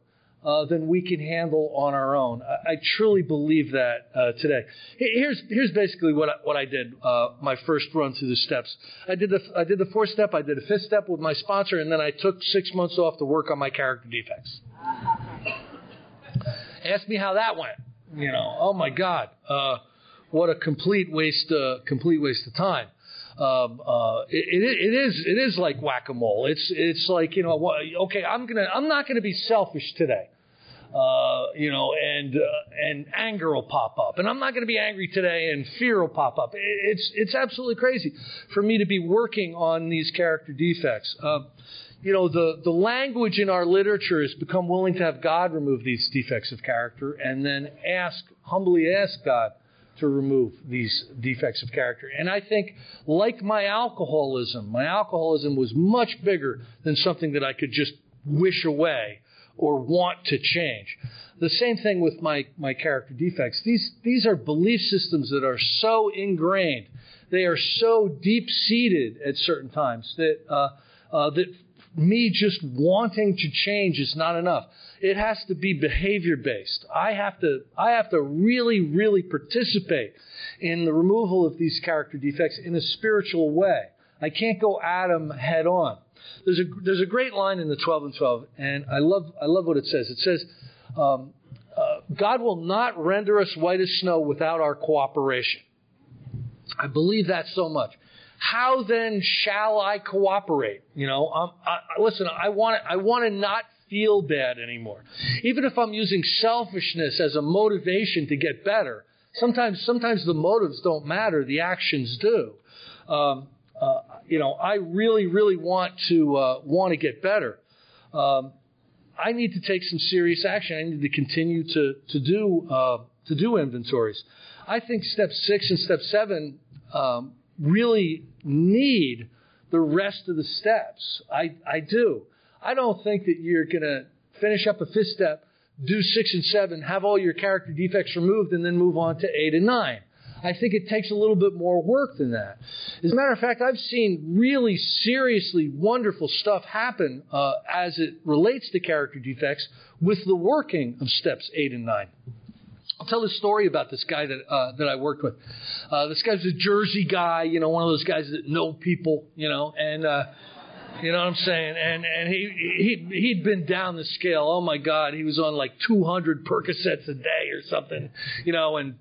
S1: uh, than we can handle on our own. I, I truly believe that uh, today. Here's here's basically what I, what I did. Uh, my first run through the steps. I did the I did the fourth step. I did a fifth step with my sponsor, and then I took six months off to work on my character defects. Ask me how that went. You know, oh my God, uh, what a complete waste uh, complete waste of time. Um, uh, it, it, is it is like whack a mole. It's it's like you know okay I'm gonna I'm not gonna be selfish today. Uh, you know, and uh, and anger will pop up, and I'm not going to be angry today, and fear will pop up. It's it's absolutely crazy for me to be working on these character defects. Uh, you know, the the language in our literature has become willing to have God remove these defects of character, and then ask humbly ask God to remove these defects of character. And I think, like my alcoholism, my alcoholism was much bigger than something that I could just wish away or want to change. The same thing with my, my character defects. These, these are belief systems that are so ingrained. They are so deep seated at certain times that, uh, uh, that me just wanting to change is not enough. It has to be behavior based. I have to, I have to really, really participate in the removal of these character defects in a spiritual way. I can't go at them head on. There's a, there's a great line in the 12 and 12, and I love, I love what it says. It says, um, uh, God will not render us white as snow without our cooperation. I believe that so much. How then shall I cooperate? You know, um, I, listen, I want I want to not feel bad anymore. Even if I'm using selfishness as a motivation to get better, sometimes sometimes the motives don't matter, the actions do. Um, uh, you know, I really, really want to uh, want to get better. Um, I need to take some serious action. I need to continue to to do uh, to do inventories. I think step six and step seven um, really need the rest of the steps. I I do. I don't think that you're going to finish up a fifth step, do six and seven, have all your character defects removed, and then move on to eight and nine. I think it takes a little bit more work than that. As a matter of fact, I've seen really seriously wonderful stuff happen uh, as it relates to character defects with the working of steps eight and nine. I'll tell this story about this guy that uh, that I worked with. Uh, this guy's a Jersey guy, you know, one of those guys that know people, you know, and uh, you know what I'm saying? And and he he he'd been down the scale. Oh my God, he was on like 200 Percocets a day or something, you know, and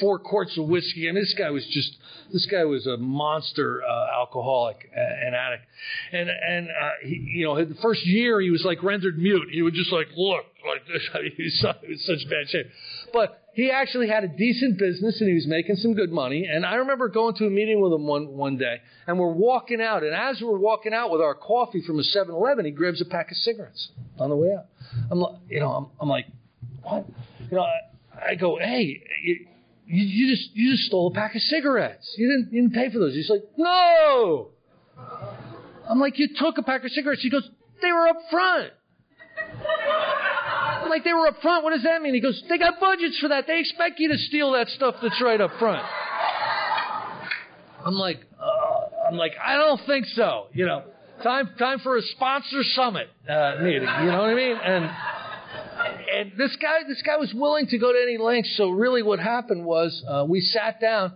S1: four quarts of whiskey. I mean, this guy was just this guy was a monster uh, alcoholic and addict. And and uh, he, you know, the first year he was like rendered mute. He would just like look like this. I mean, he was, he was such bad shape. But he actually had a decent business and he was making some good money. And I remember going to a meeting with him one one day, and we're walking out. And as we're walking out with our coffee from a 7-Eleven, he grabs a pack of cigarettes on the way out. I'm like, you know, I'm, I'm like, what? You know, I, I go, hey. You, you, you just you just stole a pack of cigarettes. You didn't you didn't pay for those. He's like, no. I'm like, you took a pack of cigarettes. He goes, they were up front. I'm like, they were up front. What does that mean? He goes, they got budgets for that. They expect you to steal that stuff that's right up front. I'm like, uh, I'm like, I don't think so. You know, time time for a sponsor summit uh, meeting. You know what I mean? And and this guy, this guy was willing to go to any lengths. So really, what happened was uh, we sat down,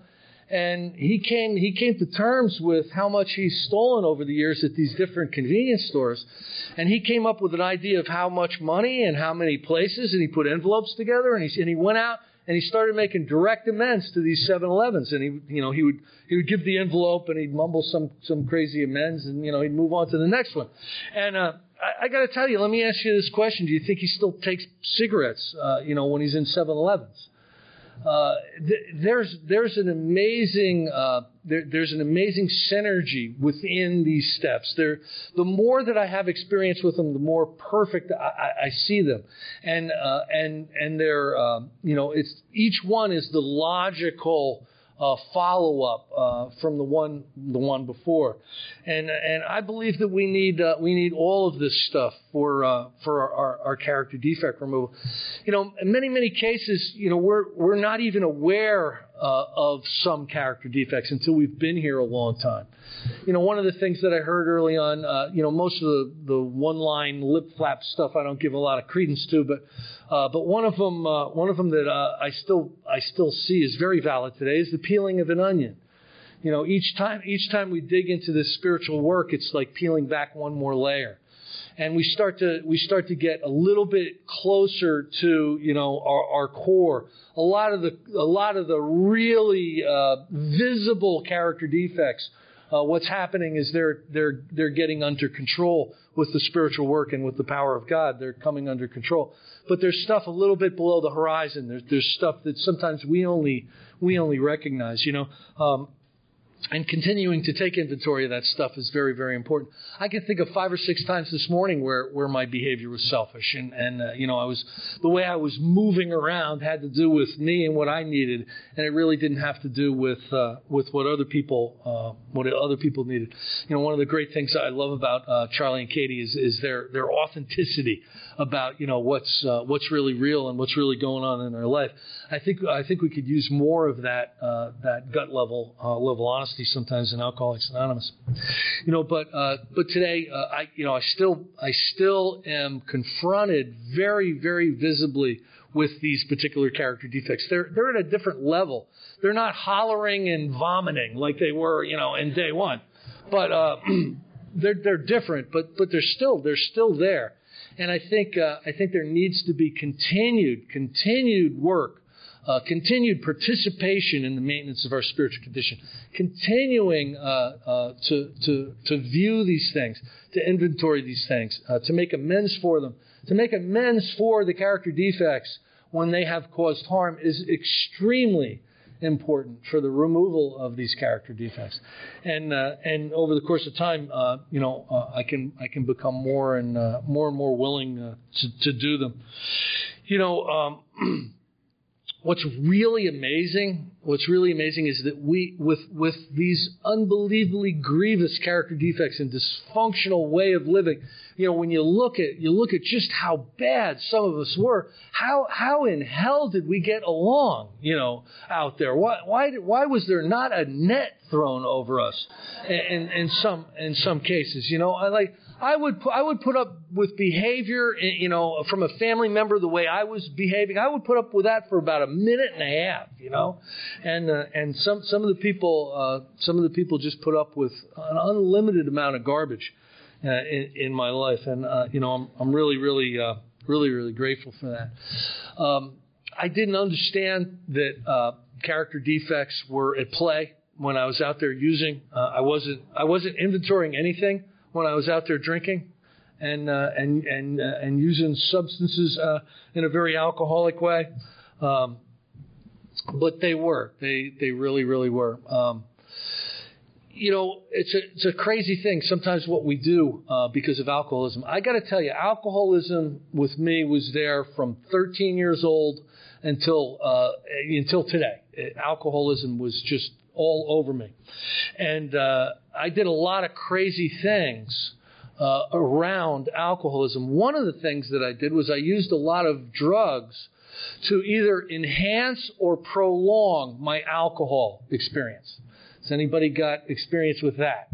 S1: and he came he came to terms with how much he's stolen over the years at these different convenience stores, and he came up with an idea of how much money and how many places, and he put envelopes together, and he and he went out and he started making direct amends to these 7-Elevens. And he, you know, he would he would give the envelope and he'd mumble some some crazy amends, and you know, he'd move on to the next one. And uh, I, I got to tell you, let me ask you this question: Do you think he still takes cigarettes? Uh, you know, when he's in 7-Elevens? Uh, th- there's there's an amazing uh, there, there's an amazing synergy within these steps. There, the more that I have experience with them, the more perfect I, I, I see them, and uh, and and they're um, you know it's each one is the logical uh, follow up uh, from the one the one before, and and I believe that we need uh, we need all of this stuff for uh, for our, our, our, character defect removal. You know, in many many cases, you know, we're we're not even aware uh, of some character defects until we've been here a long time. You know, one of the things that I heard early on, uh, you know, most of the the one line lip flap stuff I don't give a lot of credence to, but uh, but one of them, uh, one of them that uh, I still I still see is very valid today is the peeling of an onion. You know, each time each time we dig into this spiritual work, it's like peeling back one more layer, and we start to we start to get a little bit closer to you know our, our core. A lot of the a lot of the really uh, visible character defects uh, what's happening is they're they're they're getting under control with the spiritual work and with the power of God. They're coming under control. But there's stuff a little bit below the horizon. There's there's stuff that sometimes we only we only recognize. You know, um, and continuing to take inventory of that stuff is very, very important. I can think of five or six times this morning where, where my behavior was selfish, and, and uh, you know, I was the way I was moving around had to do with me and what I needed, and it really didn't have to do with uh, with what other people uh, what other people needed. You know, one of the great things I love about uh, Charlie and Katie is is their their authenticity about you know what's uh, what's really real and what's really going on in their life. I think I think we could use more of that uh, that gut level level honesty animosity sometimes in Alcoholics Anonymous. You know, but uh, but today, uh, I you know, I still I still am confronted very very visibly with these particular character defects. They're they're at a different level. They're not hollering and vomiting like they were, you know, in day one, but uh, they're they're different. But but they're still they're still there. And I think uh, I think there needs to be continued continued work, uh, continued participation in the maintenance of our spiritual condition, continuing uh, uh to to to view these things, to inventory these things, uh, to make amends for them, to make amends for the character defects when they have caused harm is extremely important for the removal of these character defects. And uh, and over the course of time, uh, you know, uh, I can I can become more and uh, more and more willing to to do them. You know. Um, what's really amazing, what's really amazing is that we, with, with these unbelievably grievous character defects and dysfunctional way of living, you know, when you look at, you look at just how bad some of us were, how, how in hell did we get along, you know, out there? Why, why, why was there not a net thrown over us in, in some, in some cases? You know, I like, I would I would put up with behavior, you know, from a family member the way I was behaving. I would put up with that for about a minute and a half, you know, and uh, and some some of the people uh, some of the people just put up with an unlimited amount of garbage uh, in, in my life, and uh, you know, I'm I'm really really uh, really really grateful for that. Um, I didn't understand that uh, character defects were at play when I was out there using. I wasn't I wasn't inventorying anything when I was out there drinking and uh, and and uh, and using substances uh, in a very alcoholic way. Um, but they were. They they really really were. Um, you know, it's a it's a crazy thing. Sometimes what we do uh, because of alcoholism. I got to tell you, alcoholism with me was there from 13 years old until uh, until today. Alcoholism was just all over me. And uh, I did a lot of crazy things uh, around alcoholism. One of the things that I did was I used a lot of drugs to either enhance or prolong my alcohol experience. Has anybody got experience with that?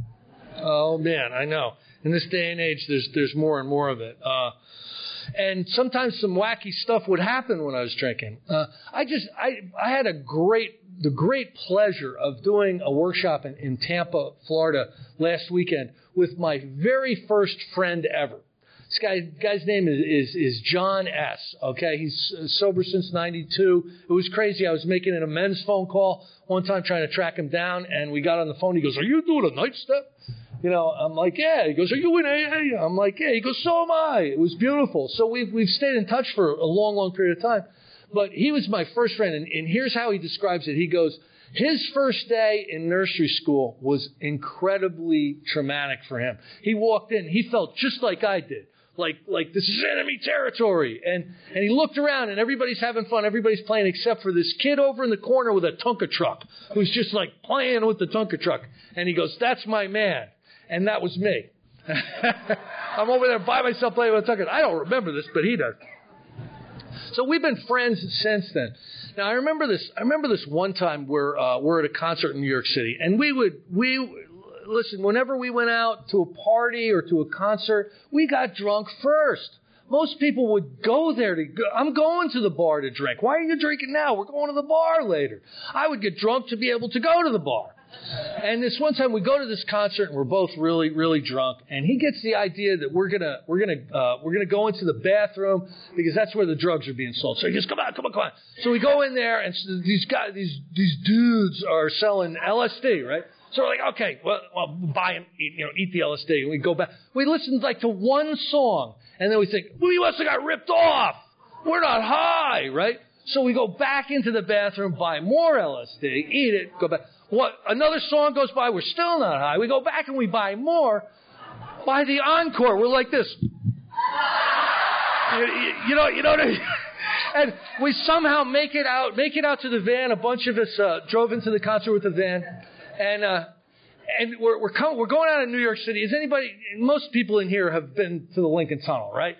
S1: Oh man, I know. In this day and age, there's there's more and more of it. Uh, and sometimes some wacky stuff would happen when I was drinking. Uh, I just I I had a great the great pleasure of doing a workshop in, in Tampa, Florida last weekend with my very first friend ever. This guy, guy's name is, is, is John S. Okay, he's sober since '92. It was crazy. I was making an amends phone call one time trying to track him down, and we got on the phone. He goes, "Are you doing a night step?" You know, I'm like, yeah. He goes, are you in AA? I'm like, yeah. He goes, so am I. It was beautiful. So we've, we've stayed in touch for a long, long period of time. But he was my first friend, and, and here's how he describes it. He goes, his first day in nursery school was incredibly traumatic for him. He walked in, he felt just like I did. Like, like this is enemy territory. And, and he looked around and everybody's having fun. Everybody's playing except for this kid over in the corner with a Tonka truck who's just like playing with the Tonka truck. And he goes, that's my man and that was me. I'm over there by myself playing with Tucker. I don't remember this, but he does. So we've been friends since then. Now I remember this. I remember this one time where uh, we're at a concert in New York City, and we would we listen whenever we went out to a party or to a concert, we got drunk first. Most people would go there to go. I'm going to the bar to drink. Why are you drinking now? We're going to the bar later. I would get drunk to be able to go to the bar. And this one time we go to this concert and we're both really, really drunk. And he gets the idea that we're gonna, we're gonna, uh, we're gonna go into the bathroom because that's where the drugs are being sold. So he goes, come on, come on, come on. So we go in there and these guys, these, these dudes are selling LSD, right? So we're like, okay, well, well buy and eat, you know, eat the LSD. And we go back. We listen like to one song and then we think, we must have got ripped off. We're not high, right? So we go back into the bathroom, buy more LSD, eat it, go back. What, another song goes by, we're still not high. We go back and we buy more. By the encore, we're like this. You, you know, you know what I mean? And we somehow make it out, make it out to the van. A bunch of us uh, drove into the concert with the van, and uh, and we're we're, we're going out of New York City. Is anybody? Most people in here have been to the Lincoln Tunnel, right?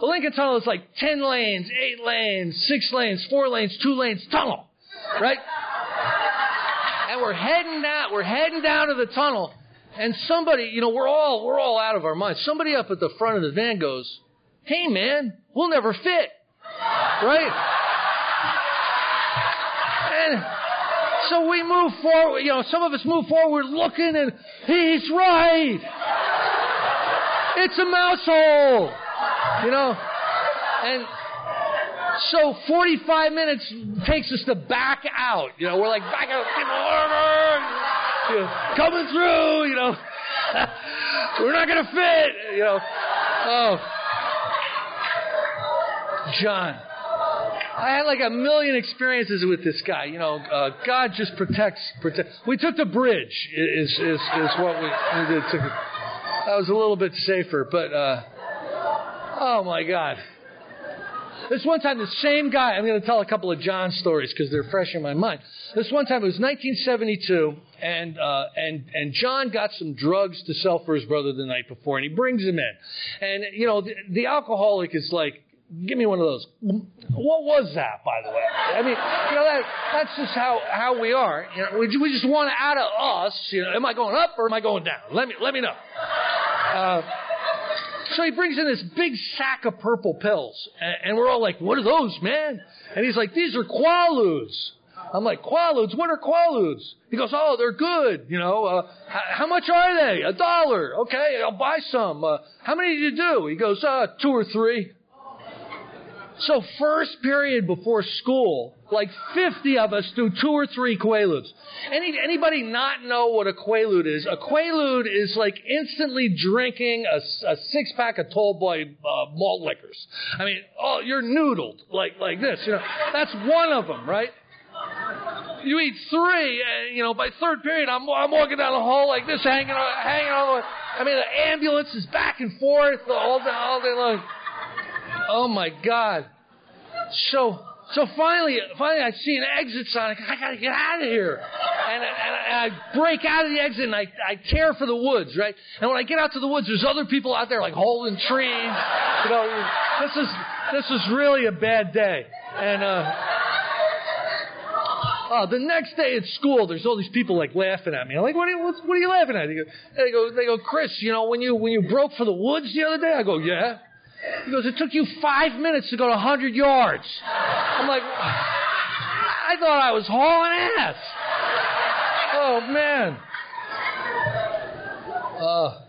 S1: The Lincoln Tunnel is like ten lanes, eight lanes, six lanes, four lanes, two lanes tunnel, right? And we're heading down, we're heading down to the tunnel, and somebody, you know, we're all, we're all out of our minds. Somebody up at the front of the van goes, hey man, we'll never fit. Right? And so we move forward, you know, some of us move forward looking and he's right. It's a mouse hole. You know? And so 45 minutes takes us to back out. You know, we're like back out, you know, coming through, you know. we're not going to fit, you know. Oh. John. I had like a million experiences with this guy. You know, uh, God just protects. Protect. We took the bridge. Is is is what we, we did. Took, that was a little bit safer, but uh, oh my God. This one time, the same guy, I'm going to tell a couple of John stories because they're fresh in my mind. This one time, it was 1972, and, uh, and, and John got some drugs to sell for his brother the night before, and he brings them in. And, you know, the, the alcoholic is like, Give me one of those. What was that, by the way? I mean, you know, that, that's just how, how we are. You know, we, we just want out of us, you know, am I going up or am I going down? Let me, let me know. Uh, so he brings in this big sack of purple pills, and, we're all like, "What are those, man?" And he's like, "These are Quaaludes." I'm like, Quaaludes? What are Quaaludes? He goes, Oh, they're good. You know, uh, h- how much are they? A dollar. Okay, I'll buy some. Uh, how many did you do? He goes, uh, two or three. So first period before school, like 50 of us do two or three Quaaludes. Any, anybody not know what a Quaalude is? A Quaalude is like instantly drinking a, a six pack of Tall Boy uh, malt liquors. I mean, oh, you're noodled like like this. You know, that's one of them, right? You eat three, and you know by third period, I'm I'm walking down the hall like this, hanging on, hanging on. I mean, the ambulance is back and forth all day, all day long. Oh my God. So, so finally, finally I see an exit sign. I gotta get out of here. And, and, and I break out of the exit and I, I tear for the woods, right? And when I get out to the woods, there's other people out there like holding trees. You know, this is, this is really a bad day. And, uh, uh, the next day at school, there's all these people like laughing at me. I'm like, what are you, what, what are you laughing at? They go, they go, they go, Chris, you know, when you, when you broke for the woods the other day? I go, yeah. He goes, it took you five minutes to go to 100 yards. I'm like, I thought I was hauling ass. Oh, man. Uh,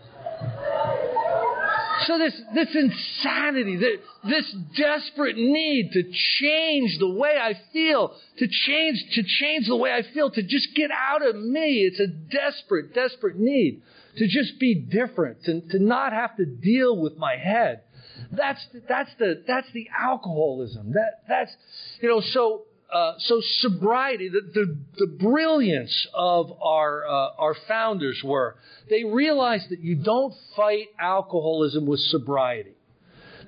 S1: so this, this insanity, this, this desperate need to change the way I feel, to change, to change the way I feel, to just get out of me. It's a desperate, desperate need to just be different, to, to not have to deal with my head. That's the, that's the that's the alcoholism. That that's you know so uh, so sobriety. The, the the brilliance of our uh, our founders were they realized that you don't fight alcoholism with sobriety.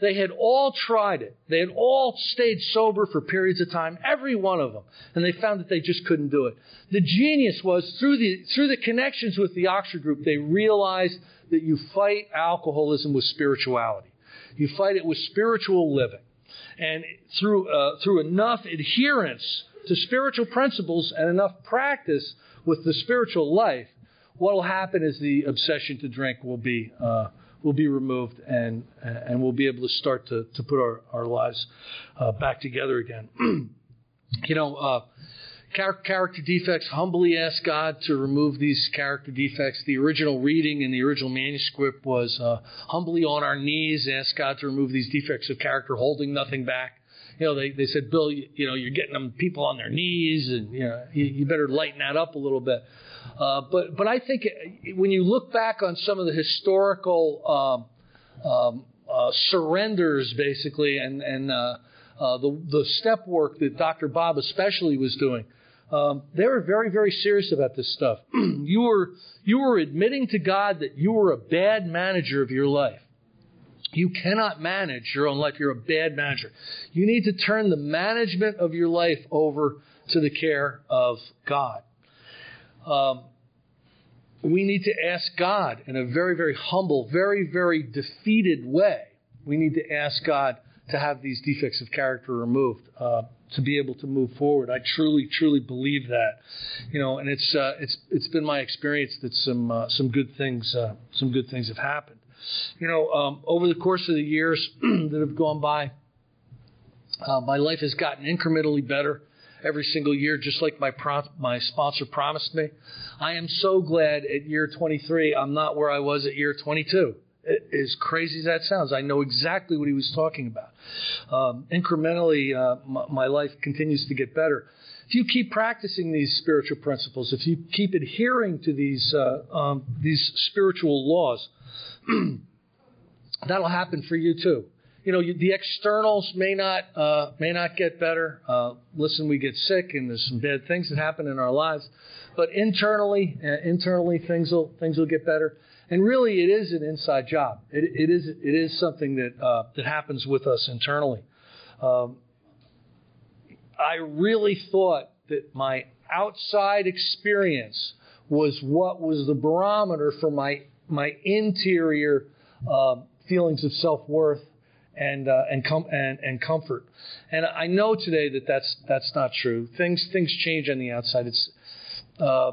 S1: They had all tried it. They had all stayed sober for periods of time, every one of them, and they found that they just couldn't do it. The genius was through the through the connections with the Oxford group, they realized that you fight alcoholism with spirituality. You fight it with spiritual living. And through, uh, through enough adherence to spiritual principles and enough practice with the spiritual life, what will happen is the obsession to drink will be, uh, will be removed and, and we'll be able to start to, to put our, our lives uh, back together again. you know, uh, character defects, humbly ask God to remove these character defects. The original reading in the original manuscript was uh, humbly on our knees, ask God to remove these defects of character, holding nothing back. You know, they, they said, Bill, you, you know, you're getting them people on their knees, and you know, you, you better lighten that up a little bit. Uh, but but I think when you look back on some of the historical um, um, uh, surrenders, basically, and and uh, uh, the the step work that Dr. Bob especially was doing, um, they were very, very serious about this stuff. you were you were admitting to God that you were a bad manager of your life. You cannot manage your own life. You're a bad manager. You need to turn the management of your life over to the care of God. Um, we need to ask God in a very, very humble, very, very defeated way. We need to ask God to have these defects of character removed, uh, to be able to move forward. I truly, truly believe that, you know, and it's uh, it's it's been my experience that some uh, some good things uh, some good things have happened. You know, um, over the course of the years that have gone by, uh, my life has gotten incrementally better every single year, just like my pro- my sponsor promised me. I am so glad at year 23 I'm not where I was at year 22 as crazy as that sounds, I know exactly what he was talking about. Um, incrementally, uh, my, my life continues to get better. If you keep practicing these spiritual principles, if you keep adhering to these uh, um, these spiritual laws, that'll happen for you too. You know, you, the externals may not uh, may not get better. Uh, listen, we get sick, and there's some bad things that happen in our lives, but internally, uh, internally things will things will get better. And really, it is an inside job. It, it is it is something that uh, that happens with us internally. Um, I really thought that my outside experience was what was the barometer for my my interior uh, feelings of self worth and uh, and, com- and and comfort. And I know today that that's that's not true. Things things change on the outside. It's uh,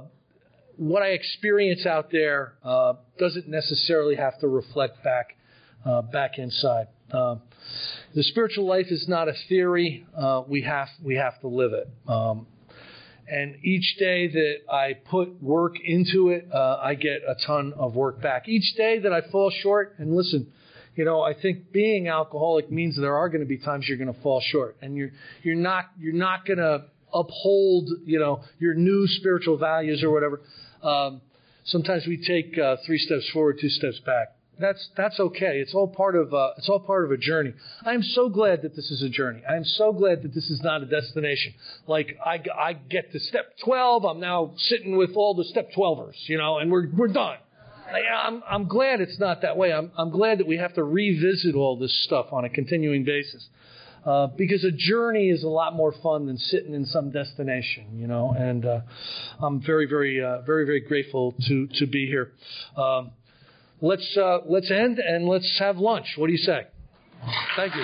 S1: what I experience out there uh, doesn't necessarily have to reflect back uh, back inside. Uh, the spiritual life is not a theory. Uh, we have we have to live it. Um, and each day that I put work into it, uh, I get a ton of work back. Each day that I fall short, and listen, you know, I think being alcoholic means there are going to be times you're going to fall short, and you're you're not you're not going to uphold you know your new spiritual values or whatever. Um, sometimes we take uh, three steps forward, two steps back. That's that's okay. It's all part of uh, it's all part of a journey. I am so glad that this is a journey. I am so glad that this is not a destination. Like I, I get to step 12, I'm now sitting with all the step 12ers, you know, and we're we're done. I, I'm I'm glad it's not that way. I'm I'm glad that we have to revisit all this stuff on a continuing basis. Uh, because a journey is a lot more fun than sitting in some destination, you know. And uh, I'm very, very, uh, very, very grateful to to be here. Um, let's uh, let's end and let's have lunch. What do you say? Thank you.